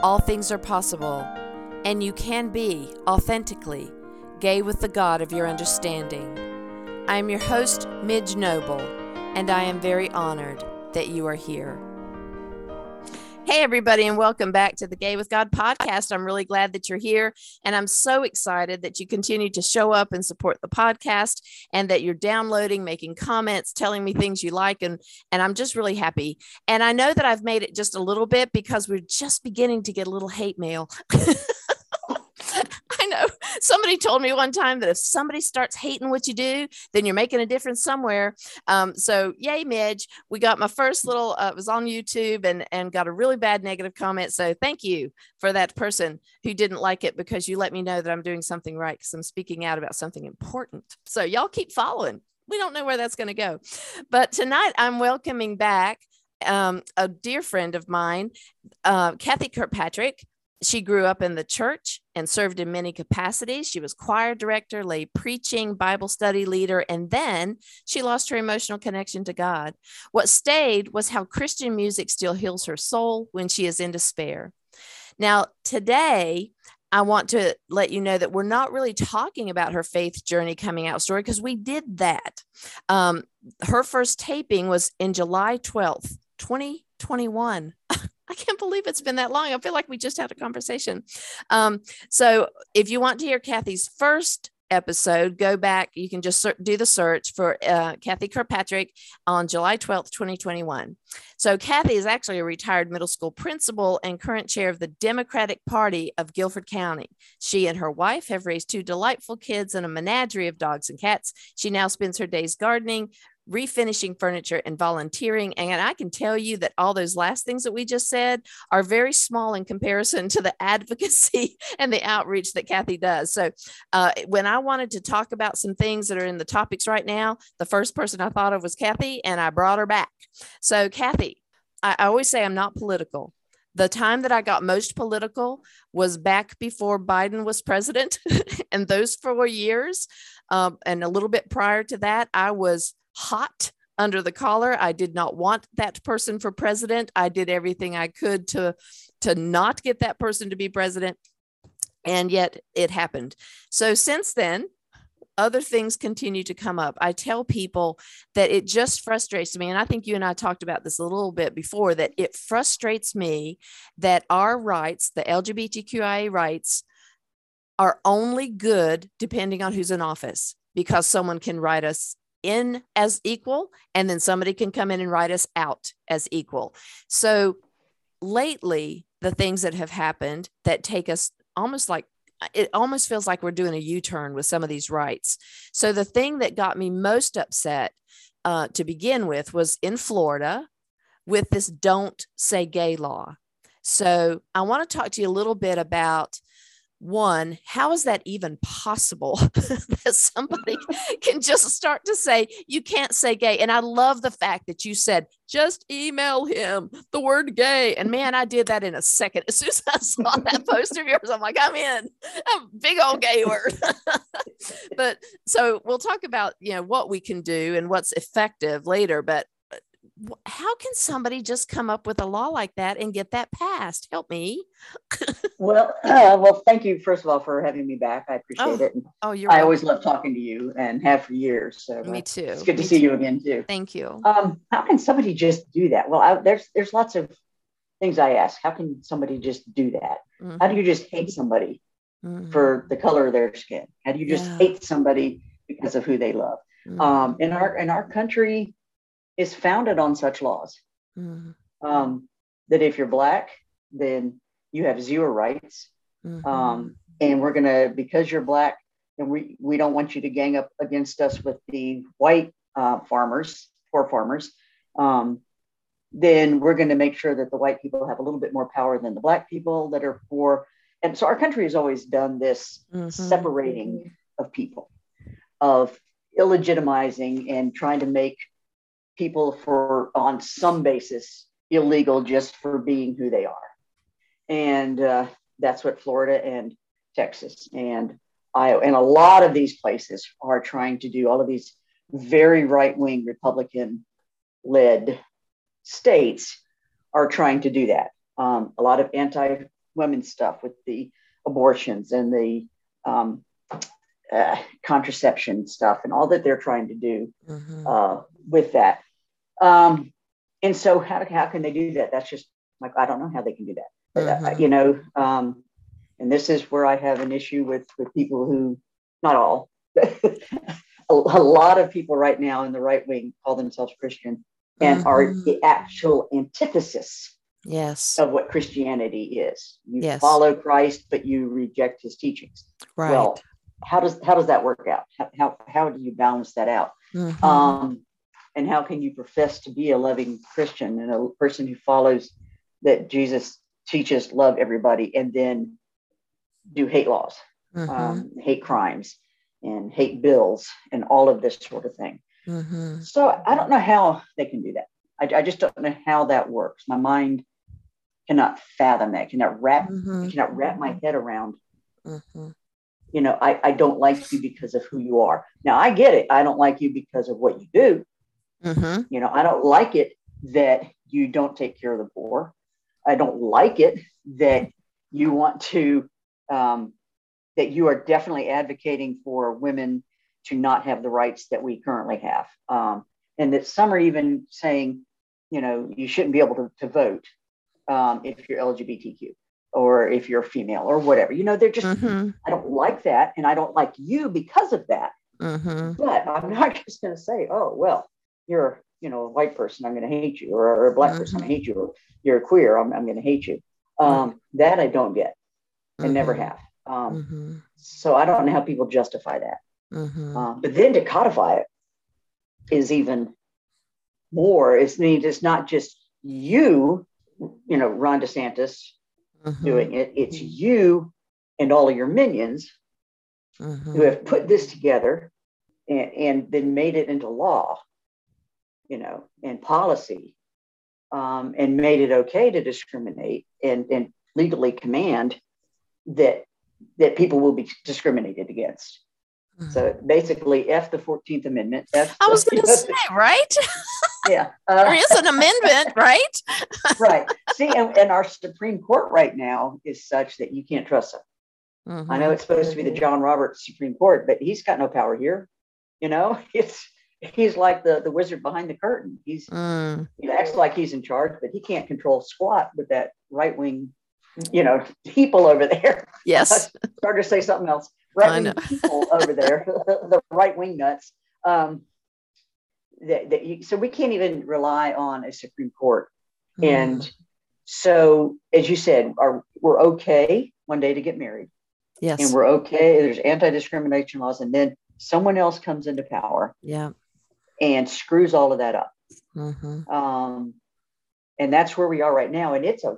all things are possible and you can be authentically gay with the God of your understanding. I am your host, Midge Noble, and I am very honored that you are here. Hey, everybody, and welcome back to the Gay with God podcast. I'm really glad that you're here, and I'm so excited that you continue to show up and support the podcast, and that you're downloading, making comments, telling me things you like, and and I'm just really happy. And I know that I've made it just a little bit because we're just beginning to get a little hate mail. Somebody told me one time that if somebody starts hating what you do, then you're making a difference somewhere. Um, so yay, Midge. We got my first little, uh, it was on YouTube and, and got a really bad negative comment. So thank you for that person who didn't like it because you let me know that I'm doing something right because I'm speaking out about something important. So y'all keep following. We don't know where that's going to go. But tonight I'm welcoming back um, a dear friend of mine, uh, Kathy Kirkpatrick. She grew up in the church and served in many capacities. She was choir director, lay preaching, Bible study leader, and then she lost her emotional connection to God. What stayed was how Christian music still heals her soul when she is in despair. Now, today, I want to let you know that we're not really talking about her faith journey coming out story because we did that. Um, her first taping was in July 12th, 2021. Can't believe it's been that long. I feel like we just had a conversation. Um, so if you want to hear Kathy's first episode, go back. You can just do the search for uh, Kathy Kirkpatrick on July 12th, 2021. So, Kathy is actually a retired middle school principal and current chair of the Democratic Party of Guilford County. She and her wife have raised two delightful kids and a menagerie of dogs and cats. She now spends her days gardening, refinishing furniture and volunteering. And I can tell you that all those last things that we just said are very small in comparison to the advocacy and the outreach that Kathy does. So uh, when I wanted to talk about some things that are in the topics right now, the first person I thought of was Kathy, and I brought her back. So, Kathy, I, always say I'm not political. The time that I got most political was back before Biden was president. and those four years, um, and a little bit prior to that, I was hot under the collar. I did not want that person for president. I did everything I could to to not get that person to be president. And yet it happened. So since then, other things continue to come up. I tell people that it just frustrates me. And I think you and I talked about this a little bit before that it frustrates me that our rights, the LGBTQIA rights, are only good depending on who's in office because someone can write us in as equal and then somebody can come in and write us out as equal. So lately the things that have happened that take us almost like it almost feels like we're doing a u-turn with some of these rights. So the thing that got me most upset uh, to begin with was in florida with this don't say gay law. So i want to talk to you a little bit about one, how is that even possible that somebody can just start to say, you can't say gay? And I love the fact that you said, just email him the word gay. And man, I did that in a second. As soon as I saw that post of yours, I'm like, I'm in a big old gay word. but so we'll talk about, you know, what we can do and what's effective later. But how can somebody just come up with a law like that and get that passed? Help me. well, uh, well, thank you first of all for having me back. I appreciate oh, it. Oh, you're. I always love talking to you and have for years. So me too. it's good to me see too. you again too. Thank you. Um, how can somebody just do that? Well, I, there's there's lots of things I ask. How can somebody just do that? Mm-hmm. How do you just hate somebody mm-hmm. for the color of their skin? How do you just yeah. hate somebody because of who they love? Mm-hmm. Um, in our in our country is founded on such laws. Mm-hmm. Um, that if you're black, then you have zero rights. Mm-hmm. Um, and we're gonna because you're black, and we we don't want you to gang up against us with the white uh, farmers, poor farmers. Um, then we're going to make sure that the white people have a little bit more power than the black people that are poor. and so our country has always done this mm-hmm. separating of people, of illegitimizing and trying to make people for on some basis illegal just for being who they are. And uh, that's what Florida and Texas and Iowa and a lot of these places are trying to do. All of these very right wing Republican led states are trying to do that. Um, a lot of anti women stuff with the abortions and the um, uh, contraception stuff and all that they're trying to do mm-hmm. uh, with that. Um, and so, how, how can they do that? That's just like, I don't know how they can do that. Uh, mm-hmm. you know, um, and this is where I have an issue with, with people who, not all, a, a, lot of people right now in the right wing call themselves Christian and mm-hmm. are the actual antithesis yes of what christianity is you yes. follow christ but you reject his teachings right well how does how does that work out how how, how do you balance that out mm-hmm. um and how can you profess to be a loving christian and a person who follows that jesus teaches love everybody and then do hate laws mm-hmm. um, hate crimes and hate bills and all of this sort of thing mm-hmm. so i don't know how they can do that I, I, just don't know how that works my mind cannot fathom that cannot wrap mm-hmm. cannot wrap my head around mm-hmm. you know I, I don't like you because of who you are now i get it i don't like you because of what you do mm-hmm. you know i don't like it that you don't take care of the poor i don't like it that you want to um, that you are definitely advocating for women to not have the rights that we currently have um, and that some are even saying you know you shouldn't be able to, to vote um, if you're LGBTQ or if you're female or whatever. You know, they're just, mm-hmm. I don't like that. And I don't like you because of that. Mm-hmm. But I'm not just going to say, oh, well, you're, you know, a white person, I'm going to hate you, or, or a black mm-hmm. person, I hate you, or you're a queer, I'm, I'm going to hate you. Um, that I don't get and never Mm-hmm. have. Um, Mm-hmm. so I don't know how people justify that. Mm-hmm. Um, but then to codify it is even more. It means it's not just you you know, Ron DeSantis mm-hmm. doing it. It's you and all of your minions mm-hmm. who have put this together and, and then made it into law, you know, and policy, um, and made it okay to discriminate and, and legally command that that people will be discriminated against. Mm-hmm. So basically, F the Fourteenth Amendment. F I was going to say, right? yeah. Uh, there is an amendment, right? right. See, and, and, our Supreme Court right now is such that you can't trust them. Mm-hmm. I know it's supposed to be the John Roberts Supreme Court, but he's got no power here. You know, it's he's like the the wizard behind the curtain. He's mm. he acts like he's in charge, but he can't control squat with that right wing, you know, people over there. Yes. Start to say something else. Right wing people over there, the right wing nuts. Um, that, that you, so we can't even rely on a Supreme Court. Mm. And so, as you said, are, we're okay one day to get married. Yes. And we're okay. There's anti discrimination laws. And then someone else comes into power. Yeah. And screws all of that up. Mm-hmm. Um, and that's where we are right now. And it's a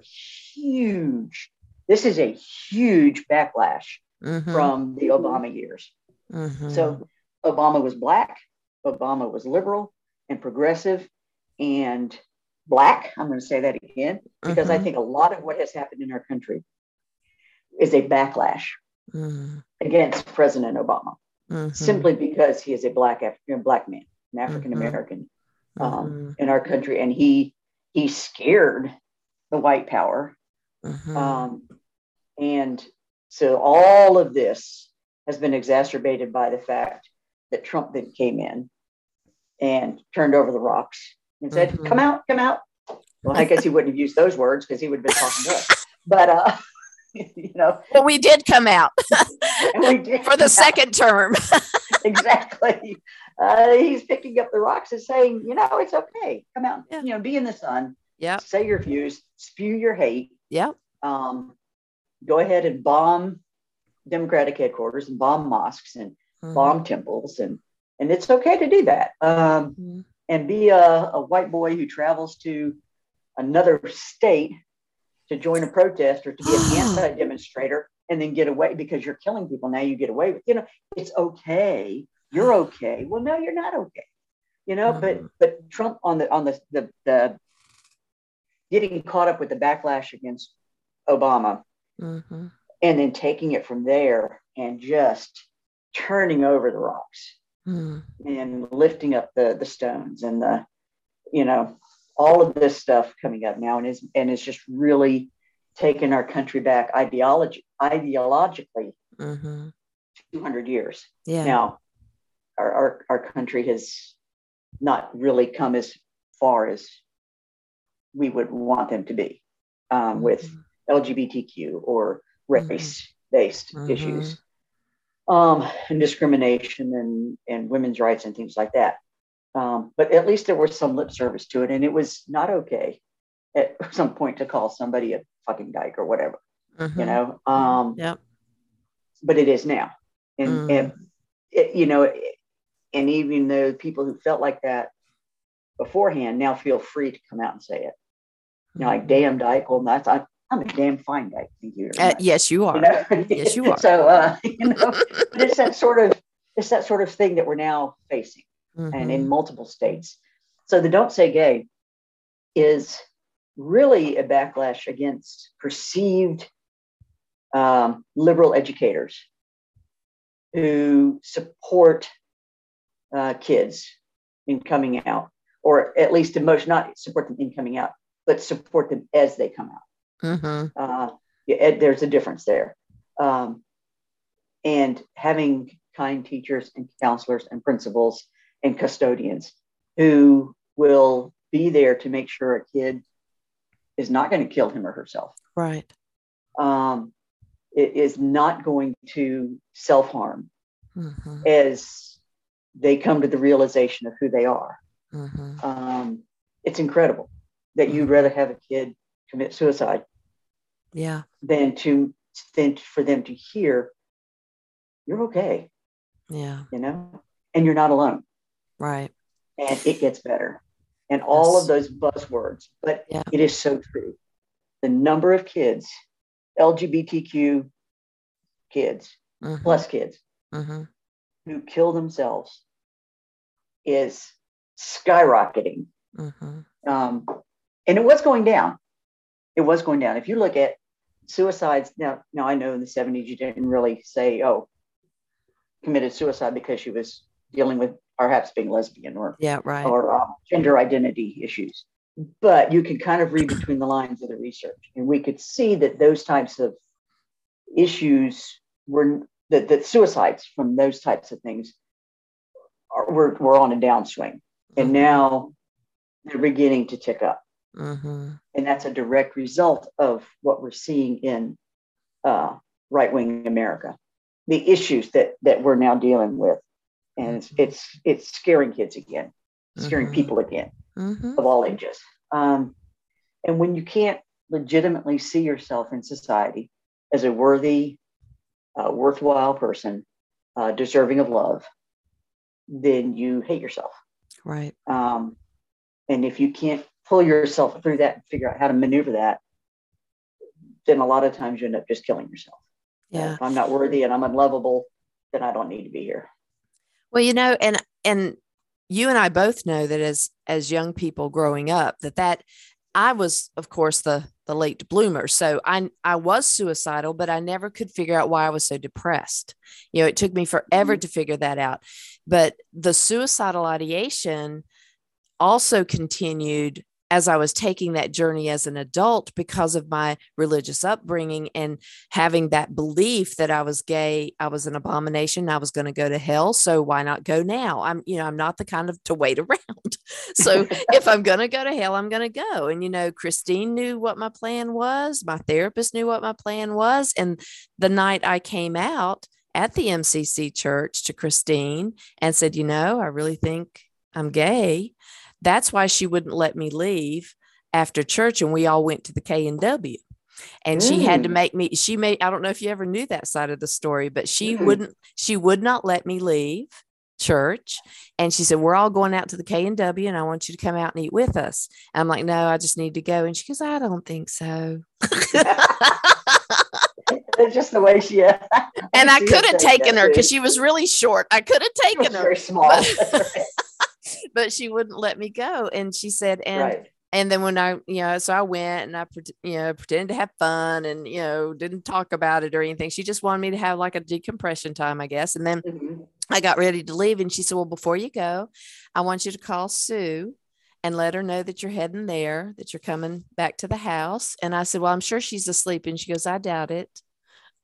huge, this is a huge backlash mm-hmm. from the Obama years. Mm-hmm. So Obama was black, Obama was liberal and progressive and black. I'm going to say that again because mm-hmm. I think a lot of what has happened in our country is a backlash mm-hmm. against President Obama mm-hmm. simply because he is a black African black man, an African American um, Mm-hmm. in our country, and he he scared the white power, Mm-hmm. um, and so all of this has been exacerbated by the fact that Trump then came in and turned over the rocks and said, Mhm. "Come out, come out." Well, I guess he wouldn't have used those words because he would have been talking to us. But uh, you know, well, we did come out and we did for the second term. exactly. Uh, he's picking up the rocks and saying, you know, it's okay. Come out, Yeah. you know, be in the sun. Yeah. Say your views, spew your hate. Yeah. Um, go ahead and bomb Democratic headquarters and bomb mosques and Mhm. bomb temples and and it's okay to do that. Um, Mhm. and be a, a white boy who travels to another state to join a protest or to be an anti-demonstrator and then get away because you're killing people. Now you get away with, you know, it's okay. You're okay. Well, no, you're not okay. You know, mm-hmm. but but Trump on the on the, the the getting caught up with the backlash against Obama mm-hmm. and then taking it from there and just turning over the rocks mm. and lifting up the the stones and the you know all of this stuff coming up now and is and it's just really taking our country back ideology ideologically mm-hmm. 200 years yeah now our, our our country has not really come as far as we would want them to be um, mm-hmm. with lgbtq or race based mm-hmm. issues um, and discrimination and, and women's rights and things like that. Um, but at least there was some lip service to it, and it was not okay at some point to call somebody a fucking dyke or whatever, mm-hmm. you know. Um, yeah. But it is now, and, mm. and it, you know, and even though people who felt like that beforehand now feel free to come out and say it, you know, like mm-hmm. damn dyke. Well, that's I, I'm a damn fine guy. Thank you. Uh, yes, you are. You know? yes, you are. so, uh, you know, but it's that sort of it's that sort of thing that we're now facing, mm-hmm. and in multiple states. So the "Don't Say Gay" is really a backlash against perceived um, liberal educators who support uh, kids in coming out, or at least emotion, not support them in coming out, but support them as they come out. Mm-hmm. Uh, there's a difference there. Um, and having kind teachers and counselors and principals and custodians who will be there to make sure a kid is not going to kill him or herself. Right. Um, it is not going to self harm mm-hmm. as they come to the realization of who they are. Mm-hmm. Um, it's incredible that mm-hmm. you'd rather have a kid commit suicide yeah than to than for them to hear you're okay yeah you know and you're not alone right and it gets better and all of those buzzwords but yeah. it is so true the number of kids lgbtq kids mm-hmm. plus kids mm-hmm. Who kill themselves is skyrocketing. Mm-hmm. um, and it was going down. It was going down. If you look at suicides now now i know in the 70s you didn't really say oh committed suicide because she was dealing with perhaps being lesbian or yeah right. or um, gender identity issues. But you can kind of read between the lines of the research. And we could see that those types of issues were that, that suicides from those types of things are, were, were on a downswing and mm-hmm. now they're beginning to tick up Mm-hmm. And that's a direct result of what we're seeing in uh, right wing America, the issues that, that we're now dealing with. And it's, mm-hmm. it's, it's scaring kids again, scaring mm-hmm. people again mm-hmm. of all ages. Um, and when you can't legitimately see yourself in society as a worthy, uh, worthwhile person, uh, deserving of love, then you hate yourself. Right. Um, and if you can't pull yourself through that and figure out how to maneuver that, then a lot of times you end up just killing yourself. Yeah. If I'm not worthy and I'm unlovable, then I don't need to be here. Well, you know, and and you and I both know that as as young people growing up, that that I was, of course, the the late bloomer. So I I was suicidal, but I never could figure out why I was so depressed. You know, it took me forever mm-hmm. to figure that out. But the suicidal ideation also continued as I was taking that journey as an adult because of my religious upbringing and having that belief that I was gay, I was an abomination, I was going to go to hell. So why not go now? I'm, you know, I'm not the kind of to wait around. So if I'm going to go to hell, I'm going to go. And, you know, Christine knew what my plan was, my therapist knew what my plan was. And the night I came out at the MCC church to Christine and said, you know, I really think I'm gay that's why she wouldn't let me leave after church and we all went to the K&W. And mm. she had to mm. make me she made I don't know if you ever knew that side of the story, but she mm. wouldn't she would not let me leave church and she said we're all going out to the K&W and I want you to come out and eat with us. And I'm like no, I just need to go and she goes I don't think so. it's just the way she. is. and I could have taken her because she was really short. I could have taken her. Very small. But, but, she wouldn't let me go, and she said, and. Right. And then when I, you know, so I went and I, you know, pretended to have fun and, you know, didn't talk about it or anything. She just wanted me to have like a decompression time, I guess. And then mm-hmm. I got ready to leave and she said, Well, before you go, I want you to call Sue and let her know that you're heading there, that you're coming back to the house. And I said, Well, I'm sure she's asleep. And she goes, I doubt it.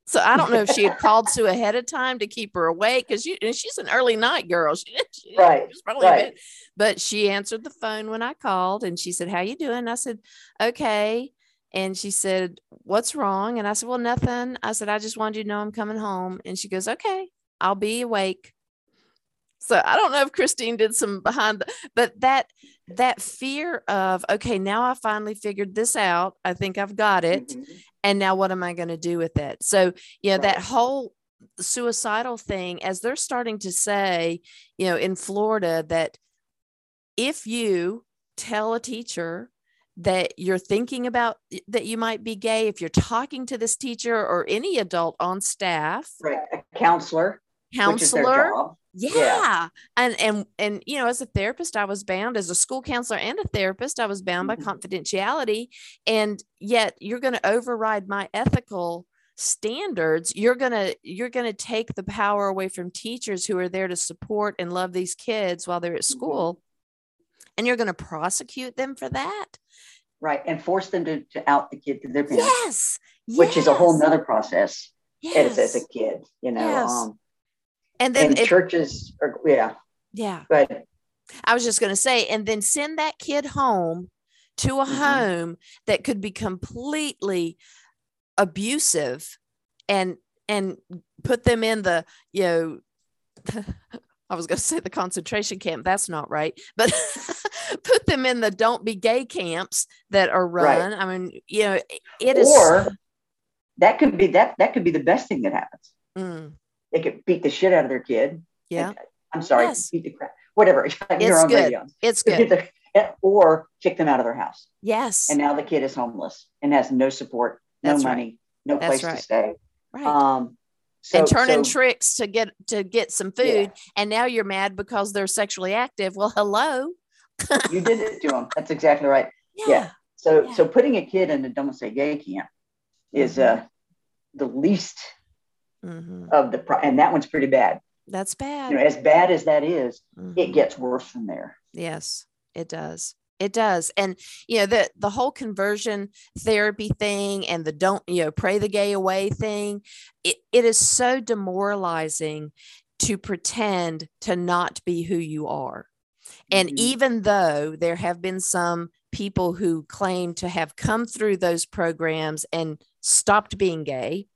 So I don't know if she had called Sue ahead of time to keep her awake because she, she's an early night girl. She, she right. right. But she answered the phone when I called and she said, How you doing? I said, Okay. And she said, What's wrong? And I said, Well, nothing. I said, I just wanted you to know I'm coming home. And she goes, Okay, I'll be awake. So I don't know if Christine did some behind, the, but that that fear of okay, now I finally figured this out. I think I've got it, mm-hmm. and now what am I going to do with it? So yeah, right. that whole suicidal thing, as they're starting to say, you know, in Florida, that if you tell a teacher that you're thinking about that you might be gay if you're talking to this teacher or any adult on staff right a counselor counselor yeah. yeah. and and and you know as a therapist i was bound as a school counselor and a therapist i was bound mm-hmm. by confidentiality and yet you're going to override my ethical standards you're going to you're going to take the power away from teachers who are there to support and love these kids while they're at mm-hmm. school mm-hmm. and you're going to prosecute them for that right and force them to, to out the kid to their parents yes which yes. is a whole nother process yes. as, as a kid you know yes. um, and then and it, churches are yeah yeah but i was just going to say and then send that kid home to a mm-hmm. home that could be completely abusive and and put them in the you know I was going to say the concentration camp. That's not right, but put them in the don't be gay camps that are run. Right. I mean, you know, it is. Or that could be that that could be the best thing that happens. Mm they could beat the shit out of their kid. Yeah. I'm sorry, yes. beat the crap, whatever. it's good. Radio. It's good. or kick them out of their house. Yes. And now the kid is homeless and has no support, no That's money, right. no That's place right. to stay. Right. Um, so, and turning so, tricks to get to get some food, yeah. and now you're mad because they're sexually active. Well, hello. you did it to them. That's exactly right. Yeah. yeah. So yeah. so putting a kid in a don't say gay camp is mm-hmm. uh the least mm-hmm. of the pro- and that one's pretty bad. That's bad. You know, as bad as that is, mm-hmm. it gets worse from there. Yes, it does. It does. And you know, the the whole conversion therapy thing and the don't, you know, pray the gay away thing, it, it is so demoralizing to pretend to not be who you are. And mm-hmm. even though there have been some people who claim to have come through those programs and stopped being gay,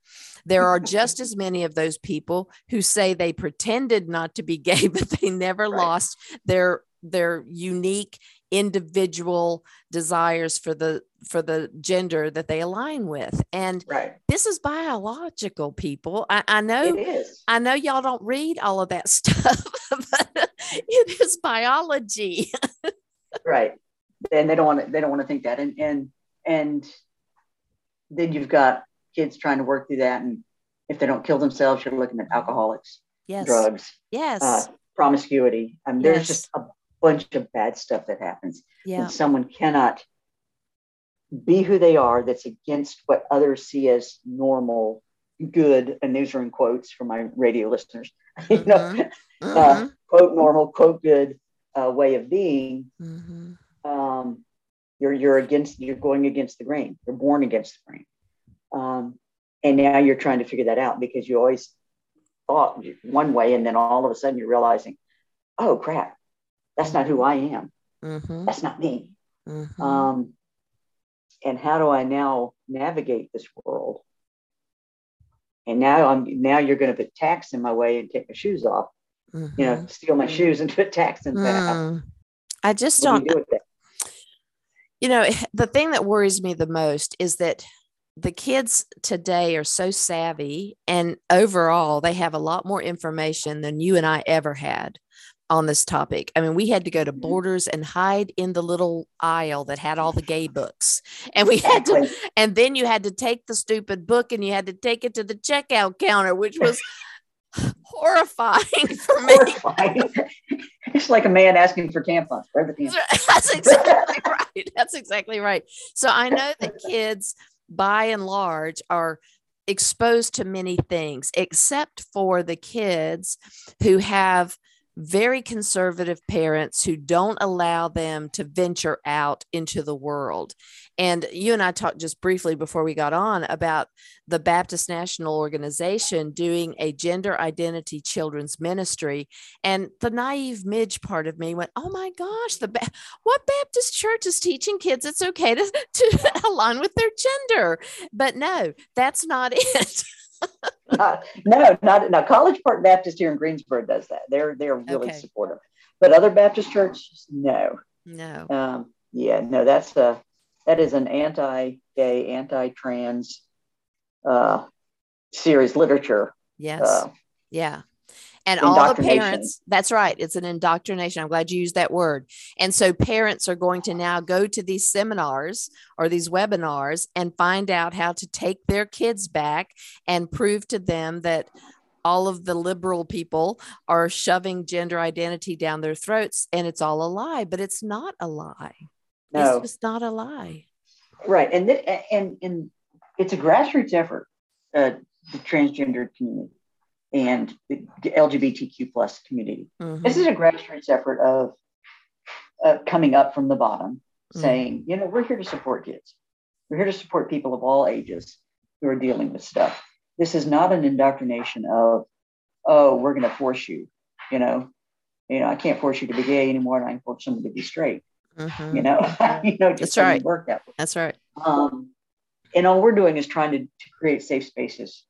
there are just as many of those people who say they pretended not to be gay, but they never right. lost their their unique individual desires for the for the gender that they align with. And right. this is biological people. I, I know i know y'all don't read all of that stuff but it is biology. Right. And they don't want to they don't want to think that. And and and then you've got kids trying to work through that. And if they don't kill themselves, you're looking at alcoholics, yes. drugs, yes, uh, promiscuity. I mean, yes. there's just a bunch of bad stuff that happens. Yeah. And someone cannot be who they are that's against what others see as normal, good, and these are in quotes for my radio listeners, you know, mm-hmm. Uh, mm-hmm. Uh, quote normal, quote good uh, way of being. Mm-hmm. Um, you're you're against you're going against the grain. You're born against the grain. Um, and now you're trying to figure that out because you always thought one way, and then all of a sudden you're realizing, oh crap, that's not who I am. Mm-hmm. That's not me. Mm-hmm. Um, and how do I now navigate this world? And now I'm now you're going to put tacks in my way and take my shoes off. Mm-hmm. You know, mm-hmm. steal my shoes and put tacks in mm. I just what don't. Do you, you know, the thing that worries me the most is that the kids today are so savvy and overall they have a lot more information than you and I ever had on this topic. I mean, we had to go to mm-hmm. Borders and hide in the little aisle that had all the gay books. And we had to, and then you had to take the stupid book and you had to take it to the checkout counter, which was horrifying for me. Horrifying. It's like a man asking for tampons. Where the tampons? That's exactly right. That's exactly right. So I know that kids, by and large, are exposed to many things, except for the kids who have very conservative parents who don't allow them to venture out into the world. And you and I talked just briefly before we got on about the Baptist National Organization doing a gender identity children's ministry. And the naive midge part of me went, Oh my gosh, the ba- what Baptist church is teaching kids it's okay to, to align with their gender? But no, that's not it. Not, no, not now. College Park Baptist here in Greensboro does that. They're they're really okay. supportive, but other Baptist churches, no, no. Um, yeah, no. That's a that is an anti-gay, anti-trans uh, series literature. Yes. Uh, yeah and all the parents that's right it's an indoctrination i'm glad you used that word. And so parents are going to now go to these seminars or these webinars and find out how to take their kids back and prove to them that all of the liberal people are shoving gender identity down their throats and it's all a lie but it's not a lie. No. it's just not a lie. Right and th- and and it's a grassroots effort uh, the transgender community and the LGBTQ plus community. Mm-hmm. This is a grassroots effort of, of coming up from the bottom, mm-hmm. saying, you know, we're here to support kids. We're here to support people of all ages who are dealing with stuff. This is not an indoctrination of, oh, we're going to force you, you know, you know, I can't force you to be gay anymore, and I can force someone to be straight. Mm-hmm. You know, you know, just That's right. work that way. That's right. Um, and all we're doing is trying to, to create safe spaces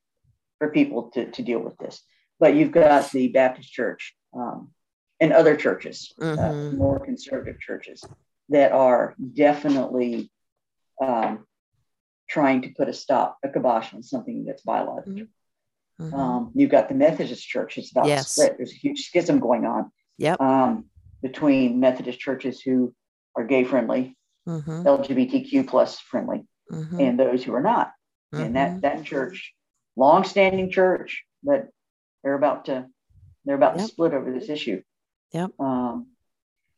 for people to, to deal with this. But you've got the Baptist Church um, and other churches, uh, mm-hmm. uh, more conservative churches, that are definitely um, trying to put a stop, a kibosh on something that's biological. Mm-hmm. Um, you've got the Methodist Church; it's about yes. split. There's a huge schism going on yep. Um, between Methodist churches who are gay friendly, mm-hmm. LGBTQ plus friendly, mm-hmm. and those who are not. And that mm-hmm. that church long-standing church, but they're about to they're about yep. to split over this issue. Yep. Um,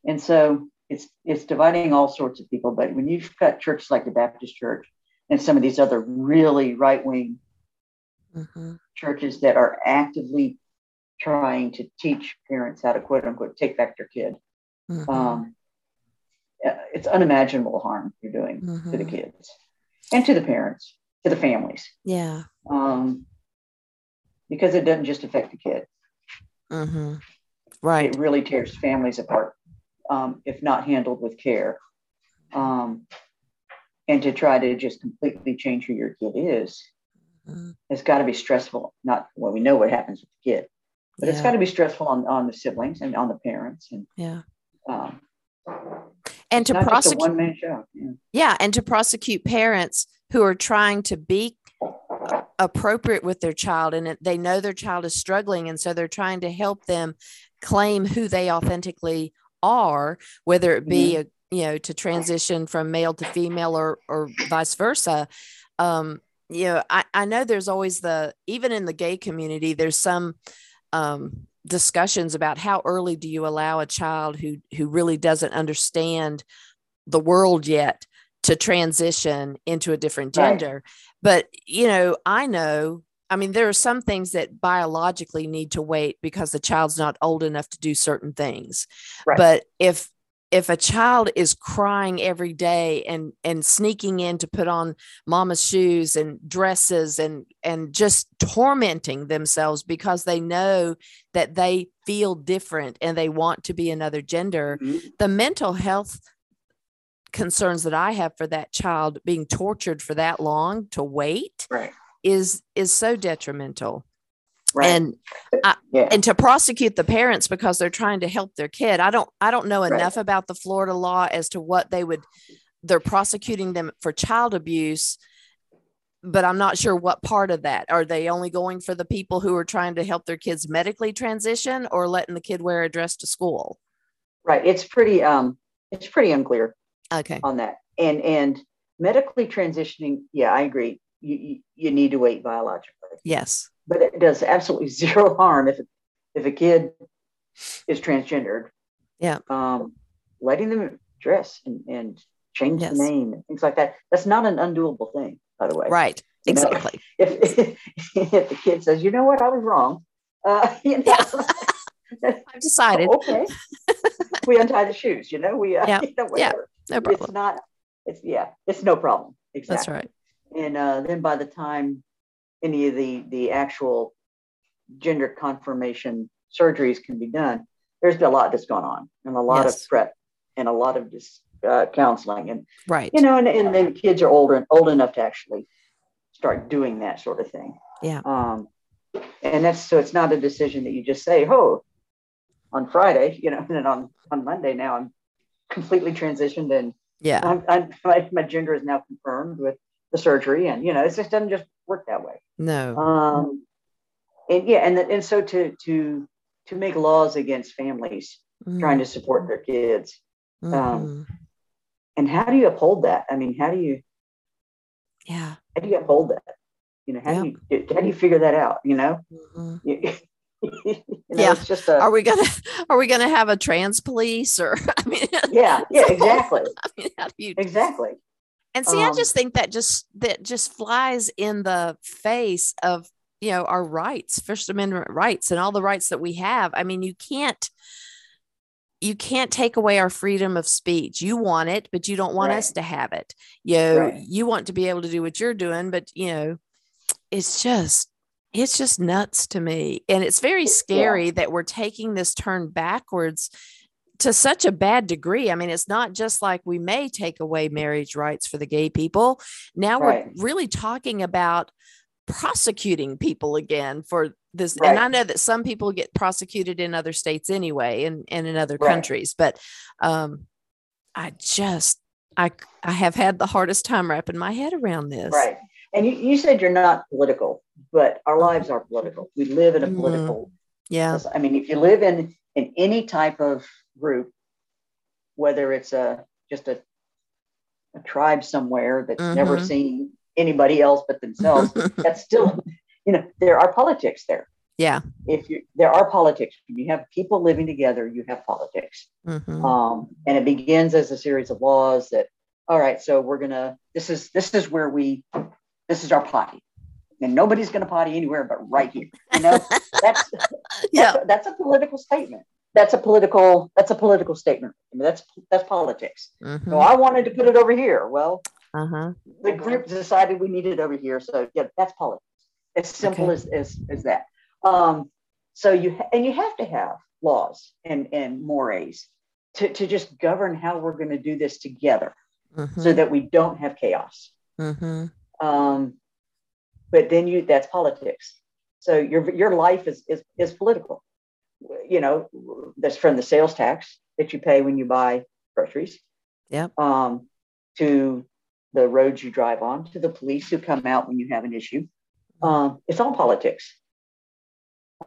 and so it's it's dividing all sorts of people. But when you've got churches like the Baptist Church and some of these other really right-wing mm-hmm. churches that are actively trying to teach parents how to quote unquote take back their kid, mm-hmm. um, it's unimaginable harm you're doing mm-hmm. to the mm-hmm. kids and to the parents to the families. Yeah. Um, because it doesn't just affect the kid. Mm-hmm. Right. It really tears families apart um, if not handled with care. Um, and to try to just completely change who your kid is, mm-hmm. it's got to be stressful. Not well, we know what happens with the kid, but yeah. it's got to be stressful on, on the siblings and on the parents. And yeah. Um, and to prosecute one man show. Yeah. yeah, and to prosecute parents who are trying to be appropriate with their child and they know their child is struggling and so they're trying to help them claim who they authentically are whether it be mm-hmm. a, you know to transition from male to female or or vice versa um you know I, I know there's always the even in the gay community there's some um discussions about how early do you allow a child who who really doesn't understand the world yet to transition into a different gender. Right. But, you know, I know, I mean, there are some things that biologically need to wait because the child's not old enough to do certain things. Right. But if, if a child is crying every day and and sneaking in to put on mama's shoes and dresses and and just tormenting themselves because they know that they feel different and they want to be another gender mm-hmm. the mental health concerns that I have for that child being tortured for that long to wait right. is is so detrimental. Right. And I, yeah. and to prosecute the parents because they're trying to help their kid. I don't I don't know enough right. about the Florida law as to what they would they're prosecuting them for child abuse but I'm not sure what part of that. Are they only going for the people who are trying to help their kids medically transition or letting the kid wear a dress to school? Right. It's pretty um it's pretty unclear. Okay. On that. And and medically transitioning, yeah, I agree. You you, need to wait biologically. Yes. But it does absolutely zero harm if if a kid is transgendered. Yeah. Um letting them dress and, and change Yes. the name and things like that. That's not an undoable thing, by the way. Right. You know, Exactly. If, if the kid says, you know what, I was wrong, uh, you know, I've decided. okay, we untie the shoes. You know, we uh, Yeah, you know, yeah. No It's not. It's yeah. It's no problem. Exactly. That's right. And uh, then by the time any of the the actual gender confirmation surgeries can be done, there's been a lot that's gone on and a lot Yes. of prep and a lot of just uh, counseling and Right. you know, and, and then kids are older and old enough to actually start doing that sort of thing. Yeah. Um, and that's so it's not a decision that you just say, oh, on Friday, you know, and then on on Monday now I'm completely transitioned and yeah. I'm, I'm my, my gender is now confirmed with the surgery, and you know, it just doesn't just work that way. No. Um, and yeah, and and so to to to make laws against families trying to support their kids Mhm. um, and how do you uphold that i mean how do you yeah. how do you uphold that you know how do you how do you figure that out you know, Mhm. you, you know Yeah. it's just a Are we gonna Are we gonna have a trans police or I mean? yeah yeah exactly I mean, how do you exactly And see, I Um, just think that just that just flies in the face of you know our rights, First Amendment rights, and all the rights that we have. I mean, you can't you can't take away our freedom of speech. You want it, but you don't want Right. us to have it. You know, Right. you want to be able to do what you're doing, but you know, it's just it's just nuts to me. And it's very scary that we're taking this turn backwards to such a bad degree. I mean, it's not just like we may take away marriage rights for the gay people. Now Right. we're really talking about prosecuting people again for this. And I know that some people get prosecuted in other states anyway and, and in other Right. countries, but um, I just, I, I have had the hardest time wrapping my head around this. right and you, you said you're not political but our lives are political we live in a Mhm. political Yeah. I mean, if you live in in any type of group, whether it's a just a a tribe somewhere that's never Mhm. seen anybody else but themselves, that's still, you know, there are politics there. yeah. If you there are politics, when you have people living together, you have politics, Mhm. um, and it begins as a series of laws that, all right, so we're gonna this is this is where we this is our potty. And nobody's going to potty anywhere but right here. You know, that's yeah. that's, that's a political statement. That's a political. That's a political statement. I mean, that's that's politics. Mhm. So I wanted to put it over here. Well, Uh-huh. the group decided we needed it over here. So yeah, that's politics. As simple Okay. as, as as that. Um, so you and you have to have laws and and mores to to just govern how we're going to do this together, so Mhm. that we don't have chaos. Mhm. Um, but then you that's politics. So your your life is is is political. You know, that's from the sales tax that you pay when you buy groceries. Yeah. Um, to the roads you drive on, to the police who come out when you have an issue. Um, it's all politics.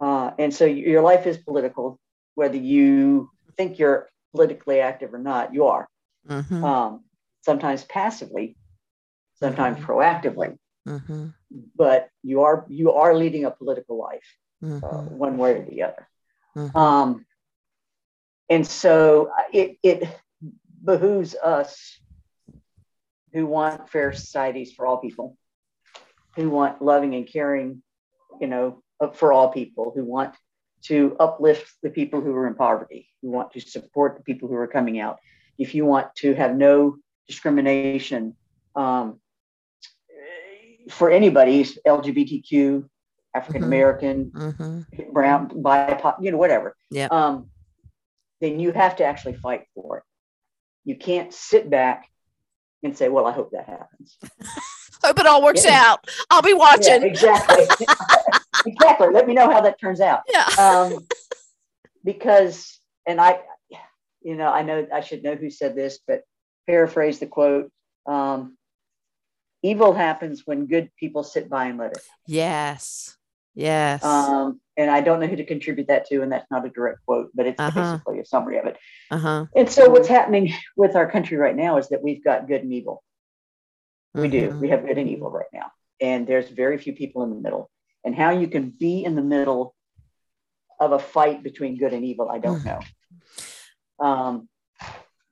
Uh, and so your life is political, whether you think you're politically active or not, you are. Mhm. Um, sometimes passively, sometimes Mhm. proactively Mhm. but you are you are leading a political life uh, Mhm. one way or the other Mhm. um, and so uh, it it behooves us who want fair societies for all people who want loving and caring you know uh, for all people who want to uplift the people who are in poverty who want to support the people who are coming out if you want to have no discrimination um, for anybody, LGBTQ, African American, Mhm. brown, BIPOC, you know, whatever. Yeah. Um, then you have to actually fight for it. You can't sit back and say, "Well, I hope that happens." Hope it all works Yeah. out. I'll be Yeah, watching. exactly. exactly. Let me know how that turns out. Yeah. Um, because, and I, you know, I know I should know who said this, but paraphrase the quote. Um, evil happens when good people sit by and let it. Yes. Yes. Um, and I don't know who to contribute that to, and that's not a direct quote, but it's uh-huh. basically a summary of it. Uh-huh. And so, what's happening with our country right now is that we've got good and evil. We do. Mm-hmm. We have good and evil right now, and there's very few people in the middle. And how you can be in the middle of a fight between good and evil, I don't know. Um,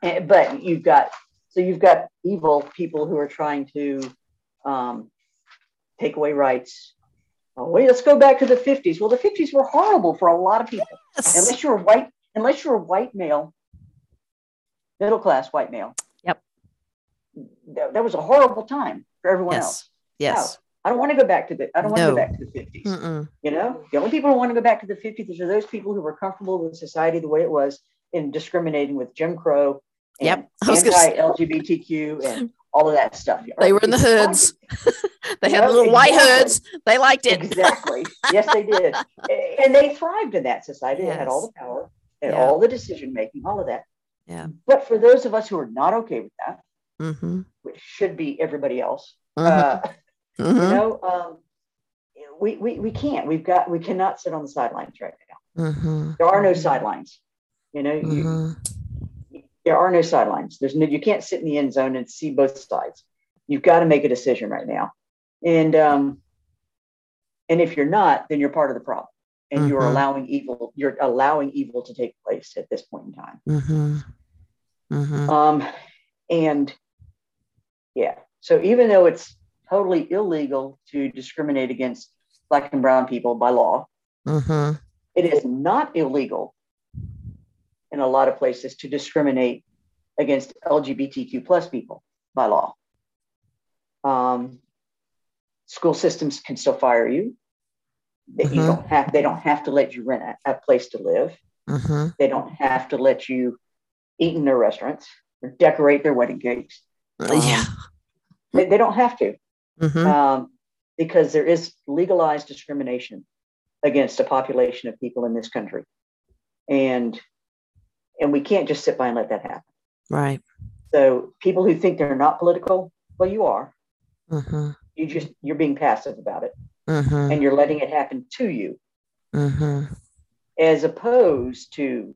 and, but you've got so you've got evil people who are trying to um, take away rights. Oh, wait, let's go back to the 50s. Well, the 50s were horrible for a lot of people. Yes. Unless you're a white, unless you're a white male, middle class white male. Yep. That, that was a horrible time for everyone yes. else. Yes. I don't want to go back to the. I don't want no. to go back to the 50s. Mm-mm. You know, the only people who want to go back to the 50s are those people who were comfortable with society the way it was in discriminating with Jim Crow yep. anti-LGBTQ and all of that stuff. They were in the hoods. they had little exactly. white hoods. They liked it. exactly. Yes, they did. And they thrived in that society. Yes. They had all the power and yeah. all the decision making, all of that. Yeah. But for those of us who are not okay with that, mm-hmm. which should be everybody else, mm-hmm. Uh, mm-hmm. you know, um, we, we, we can't. We've got, we cannot sit on the sidelines right now. Mm-hmm. There are no sidelines. You know, you, mm-hmm. There are no sidelines. There's no, you can't sit in the end zone and see both sides. You've got to make a decision right now. And, um, and if you're not, then you're part of the problem and mm-hmm. you're allowing evil, you're allowing evil to take place at this point in time. Mm-hmm. Mm-hmm. Um, and yeah, so even though it's totally illegal to discriminate against black and brown people by law, mm-hmm. it is not illegal in a lot of places to discriminate against LGBTQ plus people by law. Um, school systems can still fire you. They, mm-hmm. you don't have, they don't have to let you rent a, a place to live. Mm-hmm. They don't have to let you eat in their restaurants or decorate their wedding cakes. Um, yeah. They, they, don't have to mm-hmm. um, because there is legalized discrimination against a population of people in this country. And and we can't just sit by and let that happen. Right. So people who think they're not political, well, you are. Mm-hmm. You just you're being passive about it, mm-hmm. and you're letting it happen to you, mm-hmm. as opposed to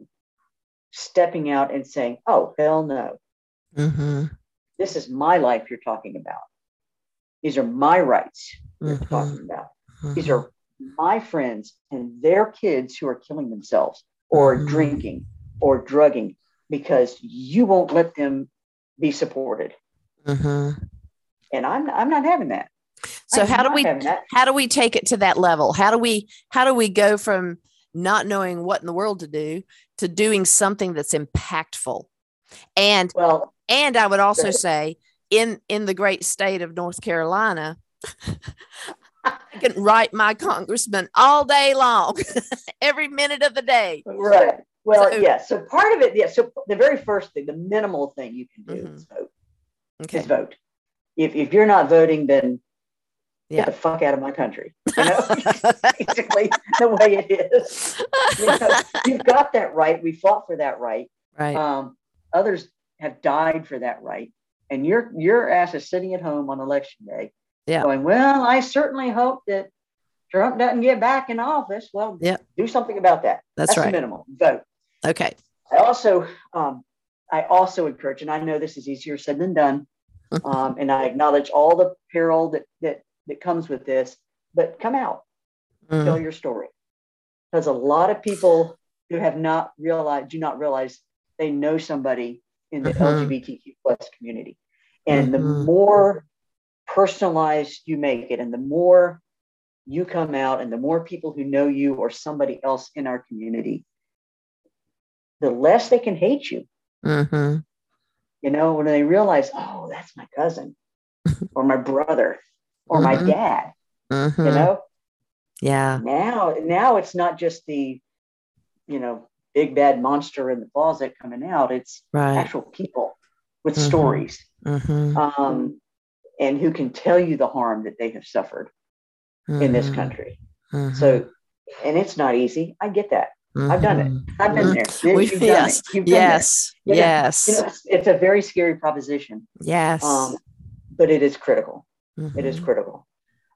stepping out and saying, "Oh hell no, this is my life you're talking about. These are my rights you're talking about. These are my friends and their kids who are killing themselves or drinking or drugging because you won't let them be supported. Mm-hmm. And I'm I'm not having that. So I'm how do we how do we take it to that level? How do we how do we go from not knowing what in the world to do to doing something that's impactful? And Well, and I would also say in in the great state of North Carolina, I can write my congressman all day long, every minute of the day. right. Well, So- yeah. So part of it, yeah. So the very first thing, the minimal thing you can do Mhm. is vote. Okay. Is vote. If if you're not voting, then Yeah. get the fuck out of my country. You know, basically the way it is. You know, you've got that right. We fought for that right. right. Um, others have died for that right, and your your ass is sitting at home on election day, Yeah. going, "Well, I certainly hope that Trump doesn't get back in office." Well, Yeah. do something about that. That's the right. minimum. Vote. Okay. I also, um, I also encourage, and I know this is easier said than done, um, and I acknowledge all the peril that that that comes with this. But come out, Mm. tell your story, because a lot of people who have not realized, do not realize they know somebody in the Mhm. LGBTQ plus community, and the Mhm. more personalized you make it, and the more you come out, and the more people who know you or somebody else in our community, the less they can hate you Mm-hmm. you know, when they realize, oh, that's my cousin or my brother or my Mhm. dad, Mm-hmm. you know, Yeah. now, now it's not just the, you know, big bad monster in the closet coming out. It's Right. actual people with Mhm. stories, Mm-hmm. um, and who can tell you the harm that they have suffered in this Mhm. country. So, and it's not easy. I get that. I've done it. Mhm. I've been Mhm. there. We- You've yes. been there. Yes. You know, Yes. You know, it's, it's a very scary proposition. yes. um, but it is critical. Mm-hmm. It is mm-hmm. critical.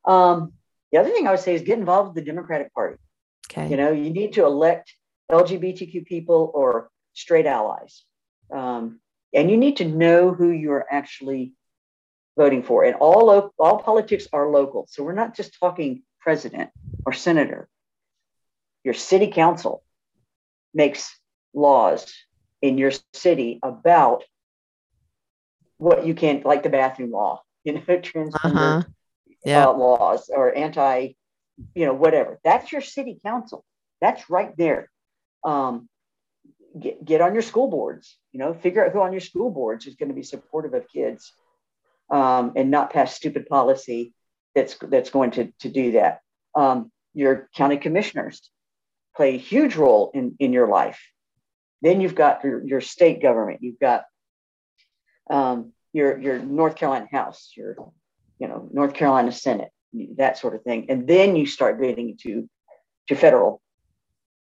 Um, the other thing I would say is get involved with the Democratic Party. Okay. You know, you need to elect LGBTQ people or straight allies. Um, and you need to know who you're actually voting for. And all, all politics are local. So we're not just talking president or senator. Your city council makes laws in your city about what you can't, like the bathroom law, you know, transgender uh-huh. yeah. uh, laws or anti, you know, whatever. That's your city council. That's right there. Um, get, get on your school boards, you know, figure out who on your school boards is going to be supportive of kids um, and not pass stupid policy that's, that's going to, to do that. Um, your county commissioners play a huge role in, in your life. Then you've got your, your state government, you've got um, your, your North Carolina House, your, you know, North Carolina Senate, that sort of thing. And then you start getting to, to federal,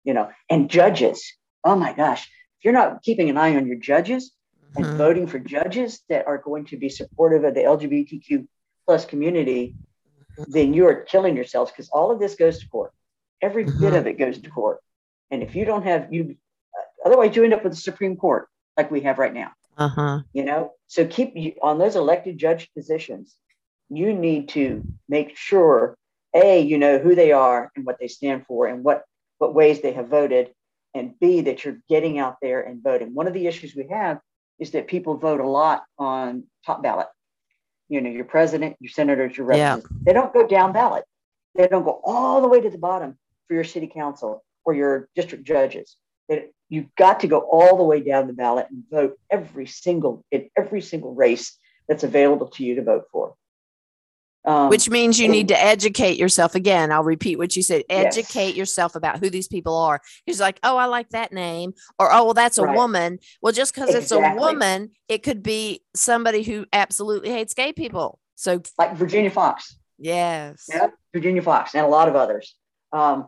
you know, and judges oh my gosh, if you're not keeping an eye on your judges mm-hmm. and voting for judges that are going to be supportive of the LGBTQ plus community, mm-hmm. then you are killing yourselves because all of this goes to court. Every mm-hmm. bit of it goes to court. And if you don't have you, otherwise you end up with the Supreme Court like we have right now. Uh-huh. You know, so keep you on those elected judge positions. You need to make sure a you know who they are and what they stand for and what what ways they have voted and B, that you're getting out there and voting. One of the issues we have is that people vote a lot on top ballot. You know, your president, your senators, your reps. Yeah. They don't go down ballot. They don't go all the way to the bottom for your city council or your district judges. It, you've got to go all the way down the ballot and vote every single in every single race that's available to you to vote for. Um, Which means you need to educate yourself again. I'll repeat what you said. Educate yes. yourself about who these people are. He's like, oh, I like that name, or oh, well, that's a right. woman. Well, just because exactly. it's a woman, it could be somebody who absolutely hates gay people. So, like Virginia Foxx. Yes. Yeah, Virginia Foxx and a lot of others. Um,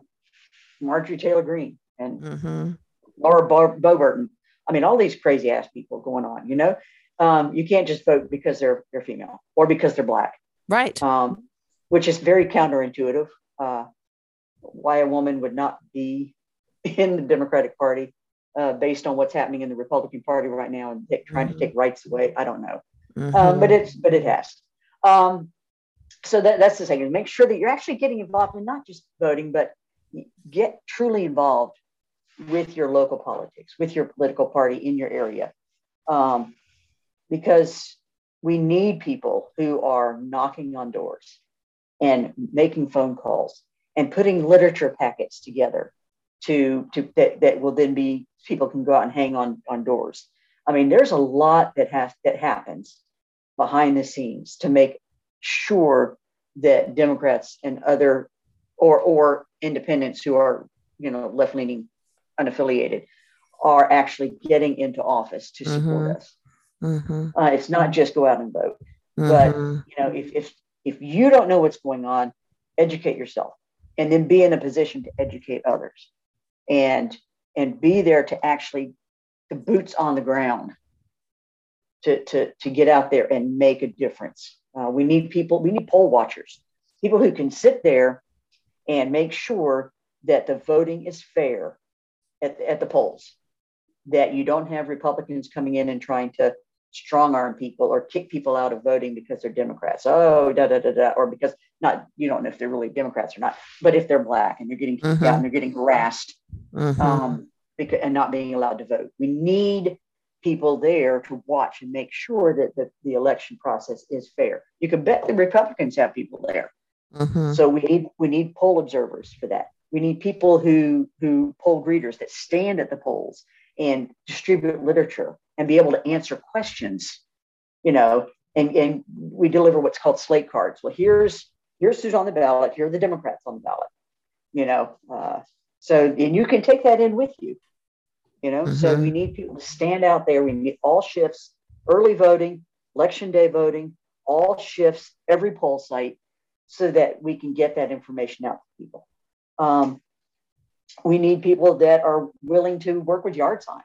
Marjorie Taylor Greene and mm-hmm. Laura Bo- Boebert. I mean, all these crazy ass people going on. You know, um, you can't just vote because they're they're female or because they're black Right. Um, which is very counterintuitive. Uh, why a woman would not be in the Democratic Party uh, based on what's happening in the Republican Party right now and t- trying mm-hmm. to take rights away. I don't know, mm-hmm. um, but it's but it has. Um, so that, that's the thing: make sure that you're actually getting involved in not just voting, but get truly involved with your local politics, with your political party in your area, um, because we need people who are knocking on doors and making phone calls and putting literature packets together to, to that, that will then be people can go out and hang on on doors. I mean, there's a lot that has that happens behind the scenes to make sure that Democrats and other or or independents who are you know left leaning unaffiliated are actually getting into office to support mm-hmm. us. Mm-hmm. Uh, it's not just go out and vote, mm-hmm. but you know, if if if you don't know what's going on, educate yourself, and then be in a position to educate others, and and be there to actually the boots on the ground to to to get out there and make a difference. Uh, we need people. We need poll watchers, people who can sit there and make sure that the voting is fair at, at the polls that you don't have Republicans coming in and trying to strong arm people or kick people out of voting because they're Democrats. Oh, da da da da, or because not you don't know if they're really Democrats or not, but if they're black and they're getting kicked mm-hmm. out and they're getting harassed mm-hmm. um, because, and not being allowed to vote. We need people there to watch and make sure that the, the election process is fair. You can bet the Republicans have people there. Mm-hmm. So we need we need poll observers for that. We need people who who poll greeters that stand at the polls and distribute literature and be able to answer questions, you know, and, and we deliver what's called slate cards. Well, here's here's who's on the ballot. Here are the Democrats on the ballot, you know. Uh, so and you can take that in with you, you know. Mm-hmm. So we need people to stand out there. We need all shifts, early voting, election day voting, all shifts, every poll site, so that we can get that information out to people. Um, we need people that are willing to work with yard signs,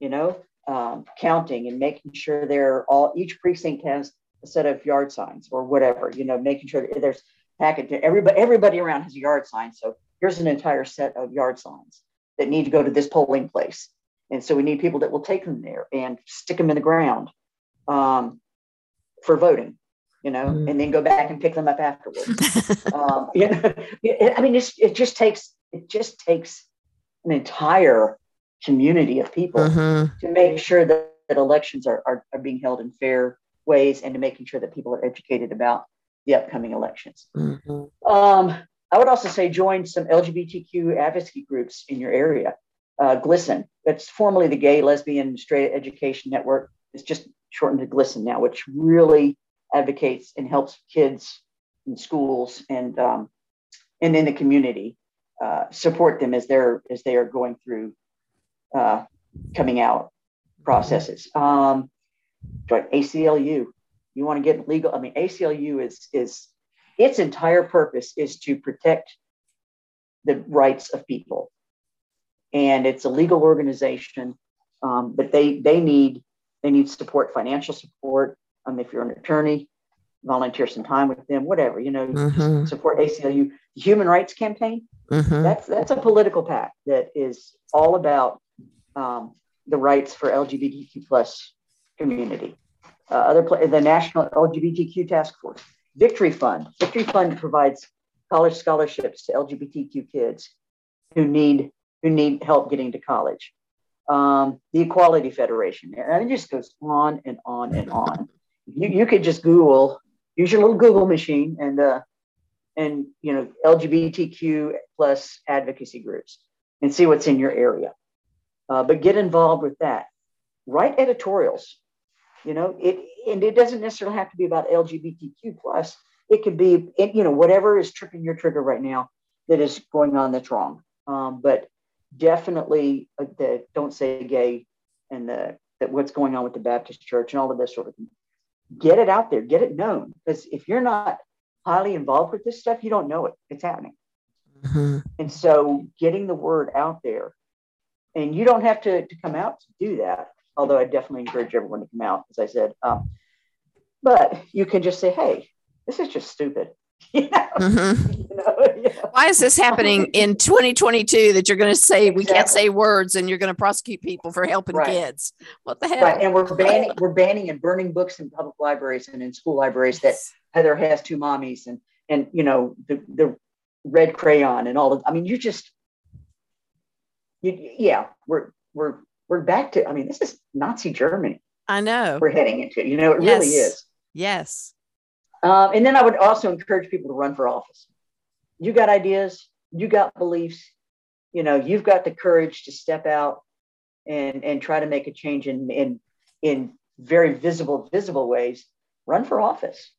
you know, um, counting and making sure they're all, each precinct has a set of yard signs or whatever, you know, making sure there's packet to everybody, everybody around has a yard sign. So here's an entire set of yard signs that need to go to this polling place. And so we need people that will take them there and stick them in the ground um, for voting, you know, mm. and then go back and pick them up afterwards. um, you know, I mean, it just takes it just takes an entire community of people mm-hmm. to make sure that, that elections are, are, are being held in fair ways and to making sure that people are educated about the upcoming elections. Mm-hmm. Um, I would also say join some LGBTQ advocacy groups in your area. Uh, GLSEN, that's formerly the Gay, Lesbian, Straight Education Network. It's just shortened to GLSEN now, which really advocates and helps kids in schools and um, and in the community uh, support them as they're as they are going through uh, coming out processes. Um, ACLU, you want to get legal. I mean, ACLU is is its entire purpose is to protect the rights of people, and it's a legal organization. Um, but they they need they need support, financial support. Um, if you're an attorney, volunteer some time with them, whatever you know, mm-hmm. support ACLU. The Human Rights Campaign. Mm-hmm. That's that's a political pact that is all about um, the rights for LGBTQ plus community. Uh, other the National LGBTQ Task Force, Victory Fund. Victory Fund provides college scholarships to LGBTQ kids who need who need help getting to college. Um, the Equality Federation, and it just goes on and on and on. You, you could just Google, use your little Google machine, and uh, and you know LGBTQ plus advocacy groups, and see what's in your area. Uh, but get involved with that. Write editorials. You know, it and it doesn't necessarily have to be about LGBTQ plus. It could be, you know, whatever is tripping your trigger right now that is going on that's wrong. Um, but definitely uh, the don't say gay and the that what's going on with the Baptist Church and all of this sort of thing. Get it out there, get it known. Because if you're not highly involved with this stuff, you don't know it. It's happening. Mm-hmm. And so getting the word out there and you don't have to, to come out to do that. Although I definitely encourage everyone to come out, as I said. Um, but you can just say, "Hey, this is just stupid." You know? Mm-hmm. you know? yeah. Why is this happening in 2022 that you're going to say exactly. we can't say words and you're going to prosecute people for helping right. kids? What the hell? Right. And we're banning we're banning and burning books in public libraries and in school libraries yes. that Heather has two mommies and and you know the the red crayon and all of I mean you just you, yeah, we're we're we're back to. I mean, this is Nazi Germany. I know we're heading into. You know, it yes. really is. Yes. Um, and then I would also encourage people to run for office. You got ideas, you got beliefs, you know, you've got the courage to step out and and try to make a change in in in very visible visible ways. Run for office.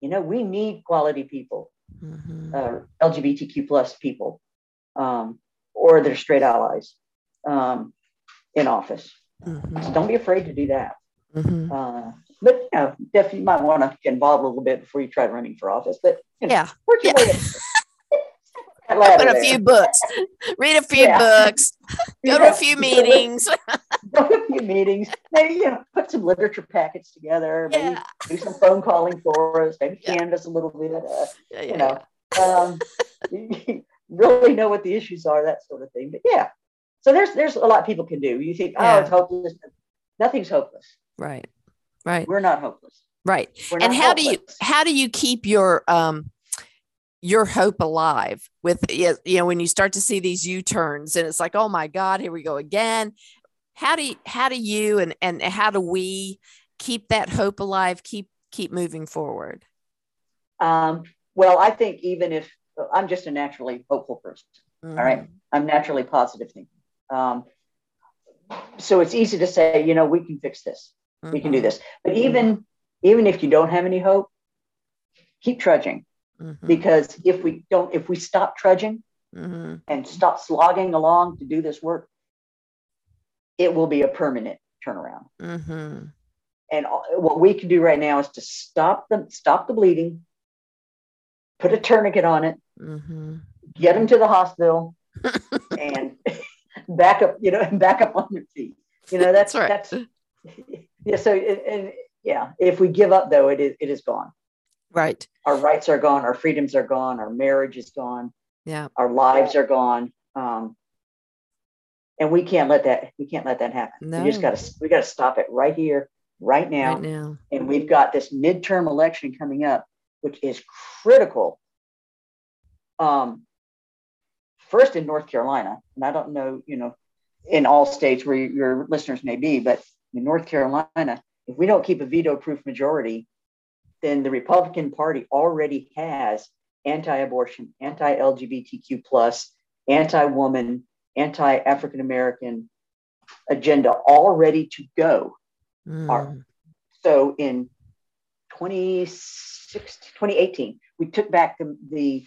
You know, we need quality people, mm-hmm. uh, LGBTQ plus people. Um, or their straight allies um, in office. Mm-hmm. So don't be afraid to do that. Mm-hmm. Uh, but you know, definitely you might want to get involved a little bit before you try running for office. But you know, yeah, work your yeah. way. Open a there. few books, read a few yeah. books, go yeah. to a few meetings. go to a few meetings. Maybe you know, put some literature packets together. Maybe yeah. do some phone calling for us. Maybe canvass a little bit. Uh, you know, um, really know what the issues are, that sort of thing. But yeah, so there's there's a lot people can do. You think, oh, it's hopeless. Nothing's hopeless. Right. Right. We're not hopeless. Right. and how hopeless. do you how do you keep your um your hope alive with you know when you start to see these u-turns and it's like oh my god here we go again how do you how do you and and how do we keep that hope alive keep keep moving forward um, well i think even if I'm just a naturally hopeful person. Mm-hmm. All right. Mm-hmm. I'm naturally positive thinking. Um, so it's easy to say, you know, we can fix this. Mm-hmm. We can do mm-hmm. this. But even even if you don't have any hope, keep trudging. Mm-hmm. Because if we don't, if we stop trudging mm-hmm. and stop slogging along to do this work, it will be a permanent turnaround. And what we can do right now is to stop the stop the bleeding, put a tourniquet on it, mm-hmm. get them to the hospital, and back up, you know, and back up on their feet. You know, that's that's, right. that's yeah. So and, and yeah. If we give up, though, it is it is gone. Right. Our rights are gone. Our freedoms are gone. Our marriage is gone. Yeah. Our lives are gone. Um, and we can't let that we can't let that happen. No. We just got to we got to stop it right here, right now. Right now. And we've got this midterm election coming up, which is critical. Um, first in North Carolina, and I don't know, you know, in all states where your listeners may be, but in North Carolina, if we don't keep a veto-proof majority, then the Republican Party already has anti-abortion, anti-LGBTQ plus, anti-woman, anti-African American agenda all ready to go. Mm. So in 2018, we took back the, the,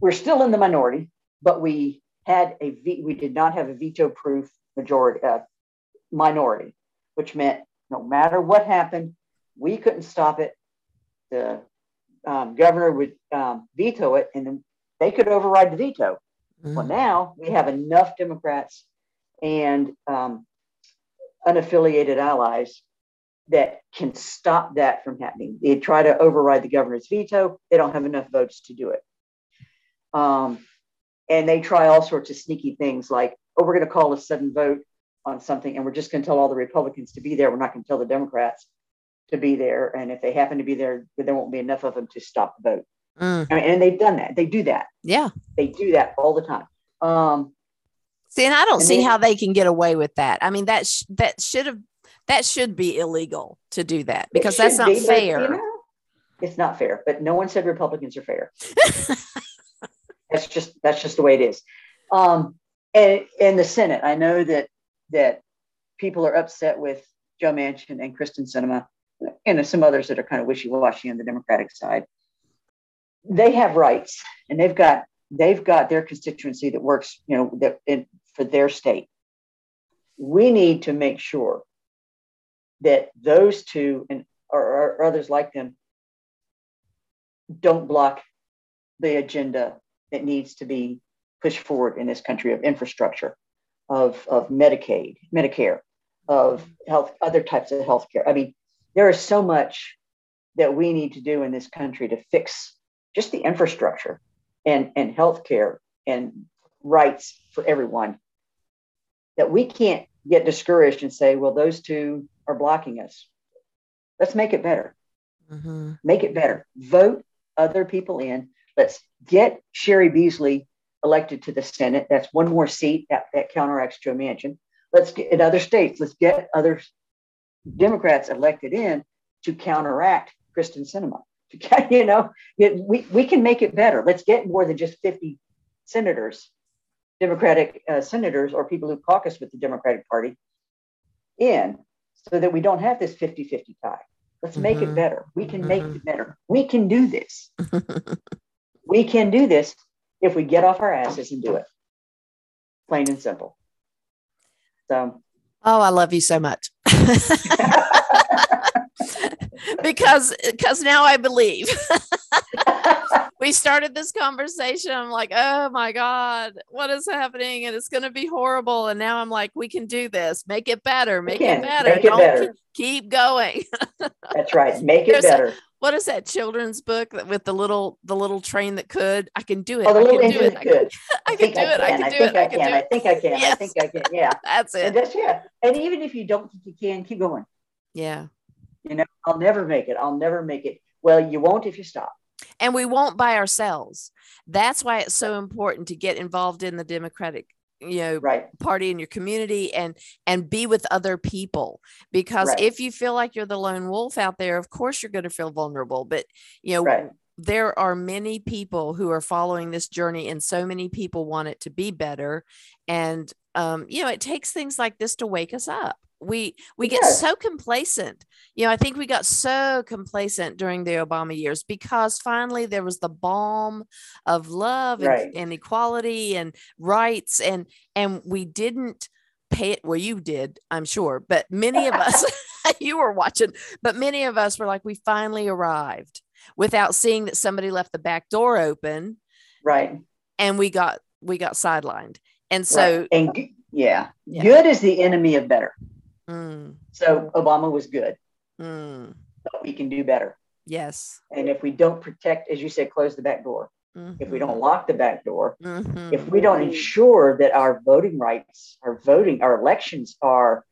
we're still in the minority, but we had a we did not have a veto proof majority uh, minority, which meant no matter what happened, we couldn't stop it. The um, governor would um, veto it, and then they could override the veto. Mm-hmm. Well, now we have enough Democrats and um, unaffiliated allies that can stop that from happening. They try to override the governor's veto. They don't have enough votes to do it. Um, and they try all sorts of sneaky things like, oh, we're going to call a sudden vote on something and we're just going to tell all the Republicans to be there. We're not going to tell the Democrats to be there. And if they happen to be there, there won't be enough of them to stop the vote. Mm. I mean, and they've done that. They do that. Yeah. They do that all the time. Um, see, and I don't and see how they can get away with that. I mean, that, sh- that should have, that should be illegal to do that because that's not be, fair. But, you know, it's not fair, but no one said Republicans are fair. that's just, that's just the way it is. Um, and in the Senate, I know that that people are upset with Joe Manchin and Kyrsten Sinema, and some others that are kind of wishy-washy on the Democratic side. They have rights and they've got they've got their constituency that works, you know, that in, for their state. We need to make sure that those two and or, or others like them don't block the agenda that needs to be pushed forward in this country of infrastructure of, of Medicaid, Medicare, of health, other types of health care. I mean, there is so much that we need to do in this country to fix just the infrastructure and, and health care and rights for everyone that we can't get discouraged and say, well, those two are blocking us. Let's make it better. Mm-hmm. Make it better. Vote other people in. Let's get Cheri Beasley elected to the Senate. That's one more seat that, that counteracts Joe Manchin. Let's get in other states, let's get other Democrats elected in to counteract Kyrsten Sinema. You know, we, we can make it better. Let's get more than just 50 senators, Democratic uh, senators, or people who caucus with the Democratic Party in so that we don't have this 50 50 tie. Let's mm-hmm. make it mm-hmm. better. We can mm-hmm. make it better. We can do this. we can do this if we get off our asses and do it. Plain and simple. So, oh, I love you so much. because because now I believe. we started this conversation. I'm like, oh my God, what is happening? And it's going to be horrible. And now I'm like, we can do this. Make it better. Make it better. Make it Don't better. Keep going. That's right. Make it There's better. A, what is that children's book that with the little the little train that could? I can do it. Oh, the little engine that could. I can do it. I can do it. I can. I think I can. I think I can. Yeah. That's it. And that's yeah. And even if you don't think you can, keep going. Yeah. You know, I'll never make it. I'll never make it. Well, you won't if you stop. And we won't by ourselves. That's why it's so important to get involved in the Democratic you know right. party in your community and and be with other people because right. if you feel like you're the lone wolf out there of course you're going to feel vulnerable but you know right. there are many people who are following this journey and so many people want it to be better and um you know it takes things like this to wake us up we we get so complacent. You know i think we got so complacent during the obama years because finally there was the balm of love right. and, and, equality and rights and and we didn't pay it. Well you did i'm sure but many of us you were watching but many of us were like we finally arrived without seeing that somebody left the back door open right. and we got we got sidelined. And so right. and yeah. yeah. Good is the enemy of better Mm. So Obama was good. Mm. but we can do better. Yes. And if we don't protect, as you said, close the back door, mm-hmm. if we don't lock the back door, mm-hmm. if we don't ensure that our voting rights, our voting, our elections are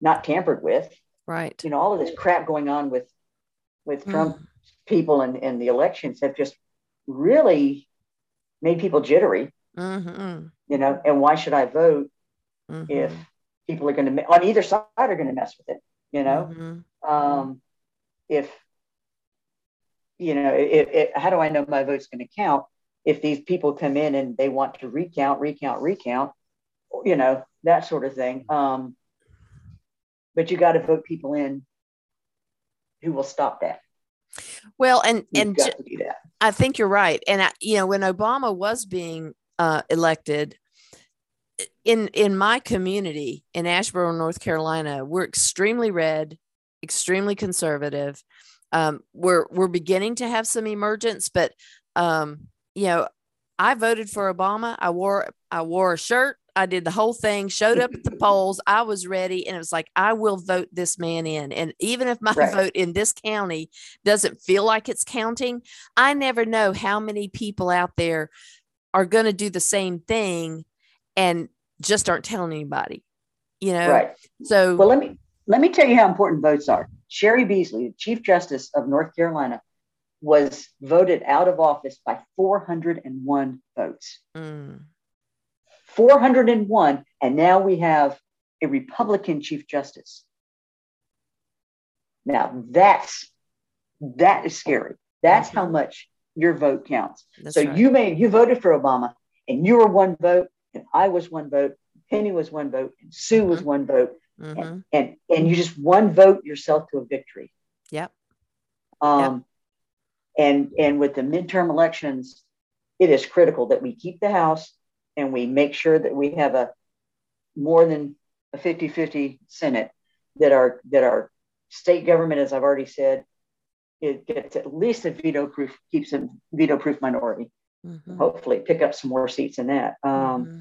not tampered with, right? You know, all of this crap going on with with Trump mm. people and, and the elections have just really made people jittery. Mm-hmm. You know, and why should I vote mm-hmm. if people are going to on either side are going to mess with it? You know, mm-hmm. um, if you know, it, it, how do I know my vote's going to count if these people come in and they want to recount, recount, recount, you know, that sort of thing. Um, but you got to vote people in who will stop that. Well, and You've and I think you're right. And I, you know, when Obama was being uh, elected, in in my community in Asheboro, North Carolina, we're extremely red, extremely conservative. Um, we're we're beginning to have some emergence, but um, you know, I voted for Obama. I wore I wore a shirt. I did the whole thing, showed up at the polls. I was ready. And it was like, I will vote this man in. And even if my right. vote in this county doesn't feel like it's counting, I never know how many people out there are going to do the same thing and just aren't telling anybody, you know? Right. So, well, let me, let me tell you how important votes are. Cheri Beasley, Chief Justice of North Carolina, was voted out of office by 401 votes. Mm. 401. And now we have a Republican Chief Justice. Now that's that is scary. That's how mm-hmm. much your vote counts. That's so right. you may you voted for Obama and you were one vote, and I was one vote, Penny was one vote, and Sue mm-hmm. was one vote, mm-hmm. and, and and you just one vote yourself to a victory. Yep. Um, yep. and and with the midterm elections, it is critical that we keep the House and we make sure that we have a more than a 50-50 Senate that our that our state government, as I've already said, it gets at least a veto proof, keeps a veto proof minority. Mm-hmm. Hopefully, pick up some more seats in that. Um, mm-hmm.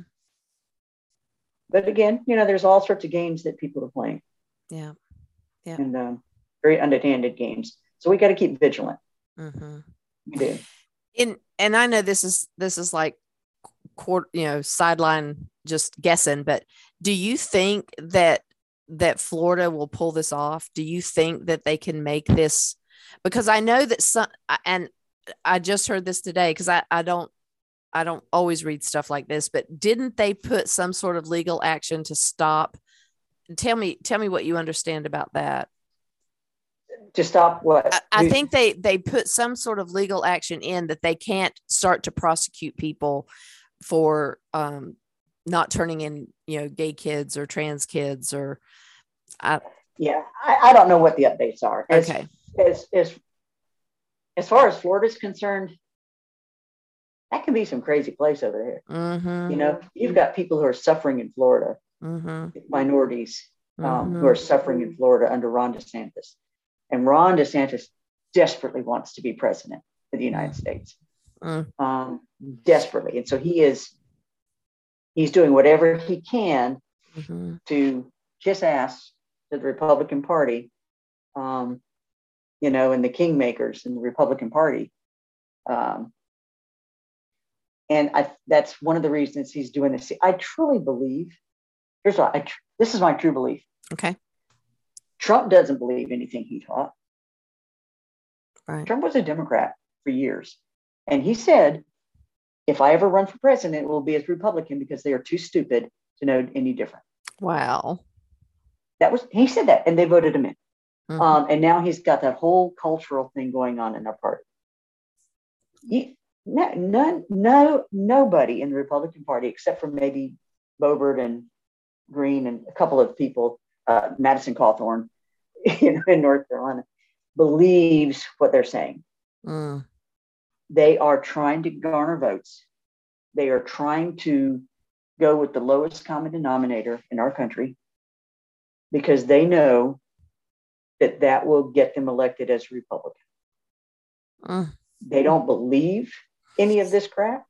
But again, you know, there's all sorts of games that people are playing. Yeah, yeah, and um, very underhanded games. So we got to keep vigilant. Mm-hmm. We do. In and I know this is this is like court, you know, sideline just guessing, but do you think that that Florida will pull this off? Do you think that they can make this? Because I know that some, and I just heard this today because I, I don't I don't always read stuff like this, but didn't they put some sort of legal action to stop? Tell me, tell me what you understand about that. To stop what? I, I think they they put some sort of legal action in that they can't start to prosecute people for um, not turning in, you know, gay kids or trans kids or. I, yeah, I, I don't know what the updates are. Okay. As, as, as far as Florida's concerned, that can be some crazy place over there. Mm-hmm. You know, you've got people who are suffering in Florida, mm-hmm. minorities um, mm-hmm. who are suffering in Florida under Ron DeSantis. And Ron DeSantis desperately wants to be president of the United States mm. um, desperately. And so he is, he's doing whatever he can mm-hmm. to kiss ass to the Republican Party, um, you know, and the kingmakers in the Republican Party. Um, and I, that's one of the reasons he's doing this. I truly believe, here's what I, this is my true belief. Okay. Trump doesn't believe anything he taught. Right. Trump was a Democrat for years. And he said, if I ever run for president, it will be as Republican because they are too stupid to know any different. Wow. That was, he said that, and they voted him in. Mm-hmm. Um, and now he's got that whole cultural thing going on in our party. No, none, no, nobody in the Republican Party, except for maybe Boebert and Greene and a couple of people, uh, Madison Cawthorn, you know, in North Carolina, believes what they're saying. Mm. They are trying to garner votes. They are trying to go with the lowest common denominator in our country because they know that that will get them elected as Republican. Uh. They don't believe any of this crap.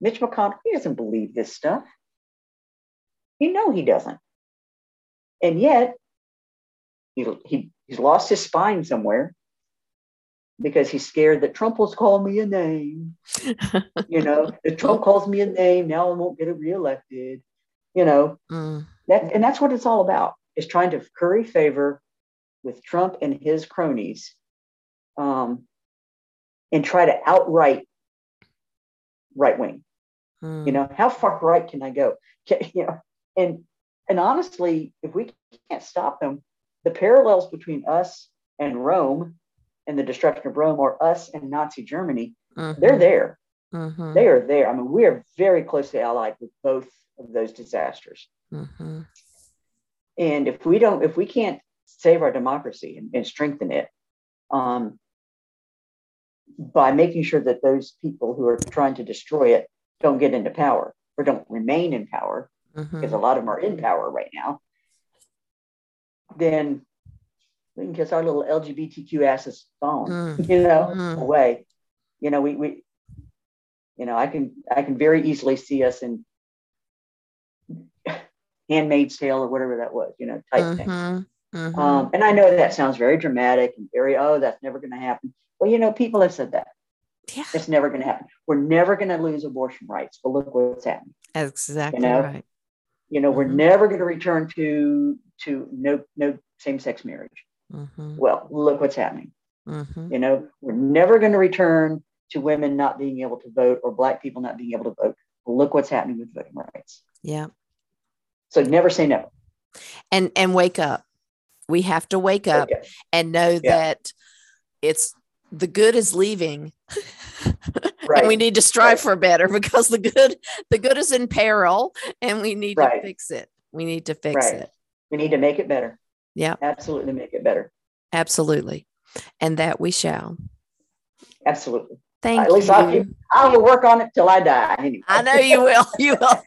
Mitch McConnell, he doesn't believe this stuff. You know he doesn't. And yet, he, he he's lost his spine somewhere because he's scared that Trump will call me a name. you know, if Trump calls me a name, now I won't get reelected. You know, mm. that and that's what it's all about is trying to curry favor with Trump and his cronies, um, and try to outright right wing. Mm. You know, how far right can I go? Can, you know, and and honestly, if we can't stop them, the parallels between us and Rome and the destruction of Rome or us and Nazi Germany, mm-hmm. they're there. Mm-hmm. They are there. I mean, we are very closely allied with both of those disasters. Mm-hmm. And if we don't, if we can't save our democracy and, and strengthen it um, by making sure that those people who are trying to destroy it don't get into power or don't remain in power, mm-hmm. because a lot of them are in power right now, then we can kiss our little LGBTQ asses phone, mm. you know, mm. away. You know, we we you know, I can I can very easily see us in Handmaid's Tale or whatever that was, you know, type mm-hmm. thing. Mm-hmm. Um, and I know that sounds very dramatic and very, oh, that's never going to happen. Well, you know, people have said that. Yeah. It's never going to happen. We're never going to lose abortion rights. But look what's happening. That's exactly you know? right. You know, mm-hmm. we're never going to return to to no no same sex marriage. Mm-hmm. Well, look what's happening. Mm-hmm. You know, we're never going to return to women not being able to vote or black people not being able to vote. Look what's happening with voting rights. Yeah. So never say no. And and wake up. We have to wake up okay. and know yeah. that it's the good is leaving. right. and we need to strive right. for better because the good the good is in peril and we need right. to fix it. We need to fix it. We need to make it better. Yeah. Absolutely make it better. Absolutely. And that we shall. Absolutely. Thank At least you. Keep, I will work on it till I die. Anyway. I know you will. You will.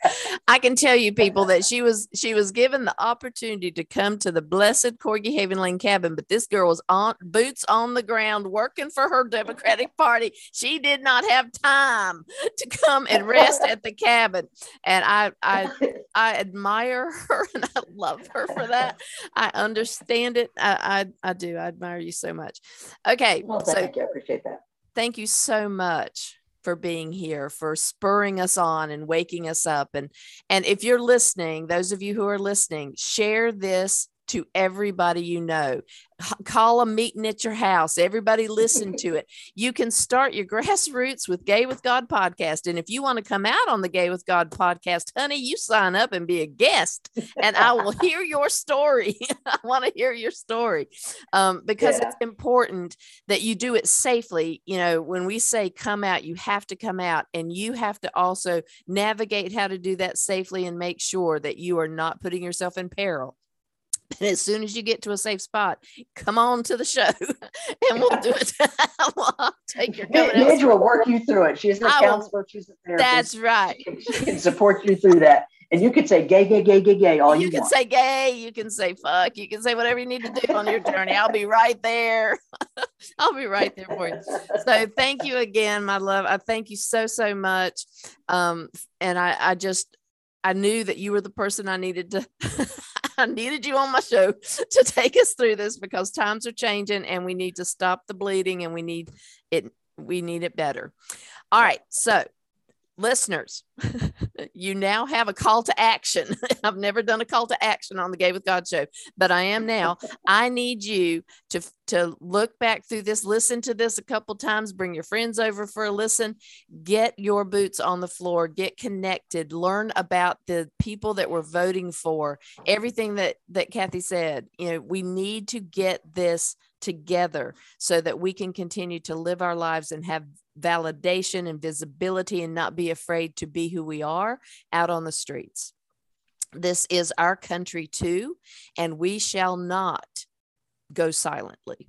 I can tell you, people, that she was she was given the opportunity to come to the blessed Corgi Haven Lane cabin, but this girl was on boots on the ground working for her Democratic Party. She did not have time to come and rest at the cabin, and I I I admire her and I love her for that. I understand it. I I, I do. I admire you so much. Okay, well, thank so, you. I appreciate that thank you so much for being here for spurring us on and waking us up. And and if you're listening those of you who are listening share this to everybody you know. Call a meeting at your house. Everybody listen to it. You can start your grassroots with Gay with God podcast. And if you want to come out on the Gay with God podcast, honey, you sign up and be a guest, and I will hear your story. I want to hear your story um, because yeah. it's important that you do it safely. You know, when we say come out, you have to come out, and you have to also navigate how to do that safely and make sure that you are not putting yourself in peril. And as soon as you get to a safe spot, come on to the show and we'll do it. we'll take your Midge will work you through it. She's a counselor, she's a therapist. That's right. She can, she can, support you through that. And you can say gay, gay, gay, gay, gay, all you, you can want. say gay, you can say fuck, you can say whatever you need to do on your journey. I'll be right there. I'll be right there for you. So thank you again, my love. I thank you so, so much. Um, and I, I just I knew that you were the person I needed to I needed you on my show to take us through this because times are changing and we need to stop the bleeding and we need it we need it better. All right. So listeners, you now have a call to action. I've never done a call to action on the Gay with God show, but I am now. I need you to to look back through this, listen to this a couple times, bring your friends over for a listen, get your boots on the floor, get connected, learn about the people that we're voting for, everything that that Kathy said. You know, we need to get this together so that we can continue to live our lives and have validation and visibility and not be afraid to be who we are out on the streets. This is our country too, and we shall not go silently.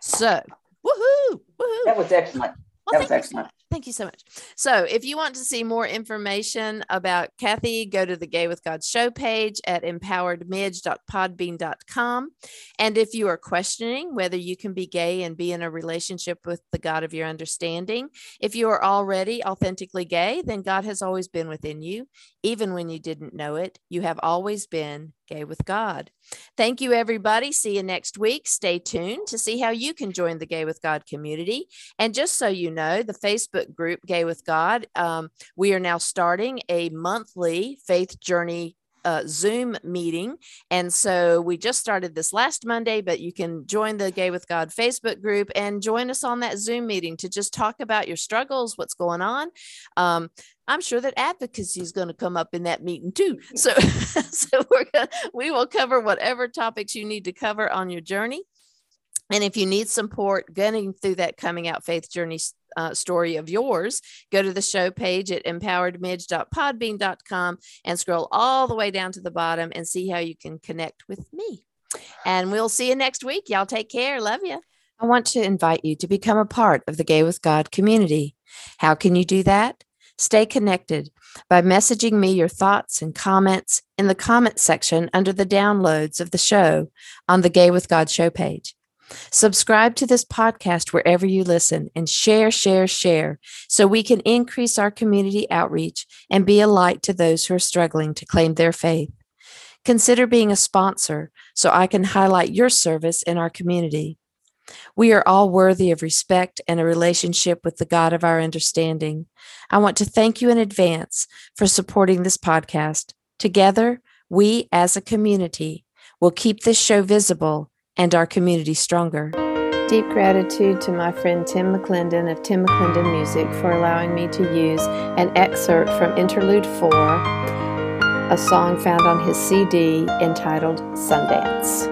So, woohoo! woohoo. That was excellent. Well, that was excellent. Thank you so much. So, if you want to see more information about Kathy, go to the Gay with God show page at empoweredmidge.podbean.com. And if you are questioning whether you can be gay and be in a relationship with the God of your understanding, if you are already authentically gay, then God has always been within you. Even when you didn't know it, you have always been Gay with God. Thank you, everybody. See you next week. Stay tuned to see how you can join the Gay with God community. And just so you know, the Facebook group Gay with God, um, we are now starting a monthly faith journey uh, Zoom meeting. And so we just started this last Monday, but you can join the Gay with God Facebook group and join us on that Zoom meeting to just talk about your struggles, what's going on. Um, I'm sure that advocacy is going to come up in that meeting too. So, so we're gonna, we will cover whatever topics you need to cover on your journey. And if you need support getting through that coming out faith journey uh, story of yours, go to the show page at empoweredmidge.podbean.com and scroll all the way down to the bottom and see how you can connect with me. And we'll see you next week. Y'all take care. Love you. I want to invite you to become a part of the Gay with God community. How can you do that? Stay connected by messaging me your thoughts and comments in the comment section under the downloads of the show on the Gay with God show page. Subscribe to this podcast wherever you listen and share, share, share so we can increase our community outreach and be a light to those who are struggling to claim their faith. Consider being a sponsor so I can highlight your service in our community. We are all worthy of respect and a relationship with the God of our understanding. I want to thank you in advance for supporting this podcast. Together, we as a community will keep this show visible and our community stronger. Deep gratitude to my friend Tim McClendon of Tim McClendon Music for allowing me to use an excerpt from Interlude 4, a song found on his CD entitled Sundance.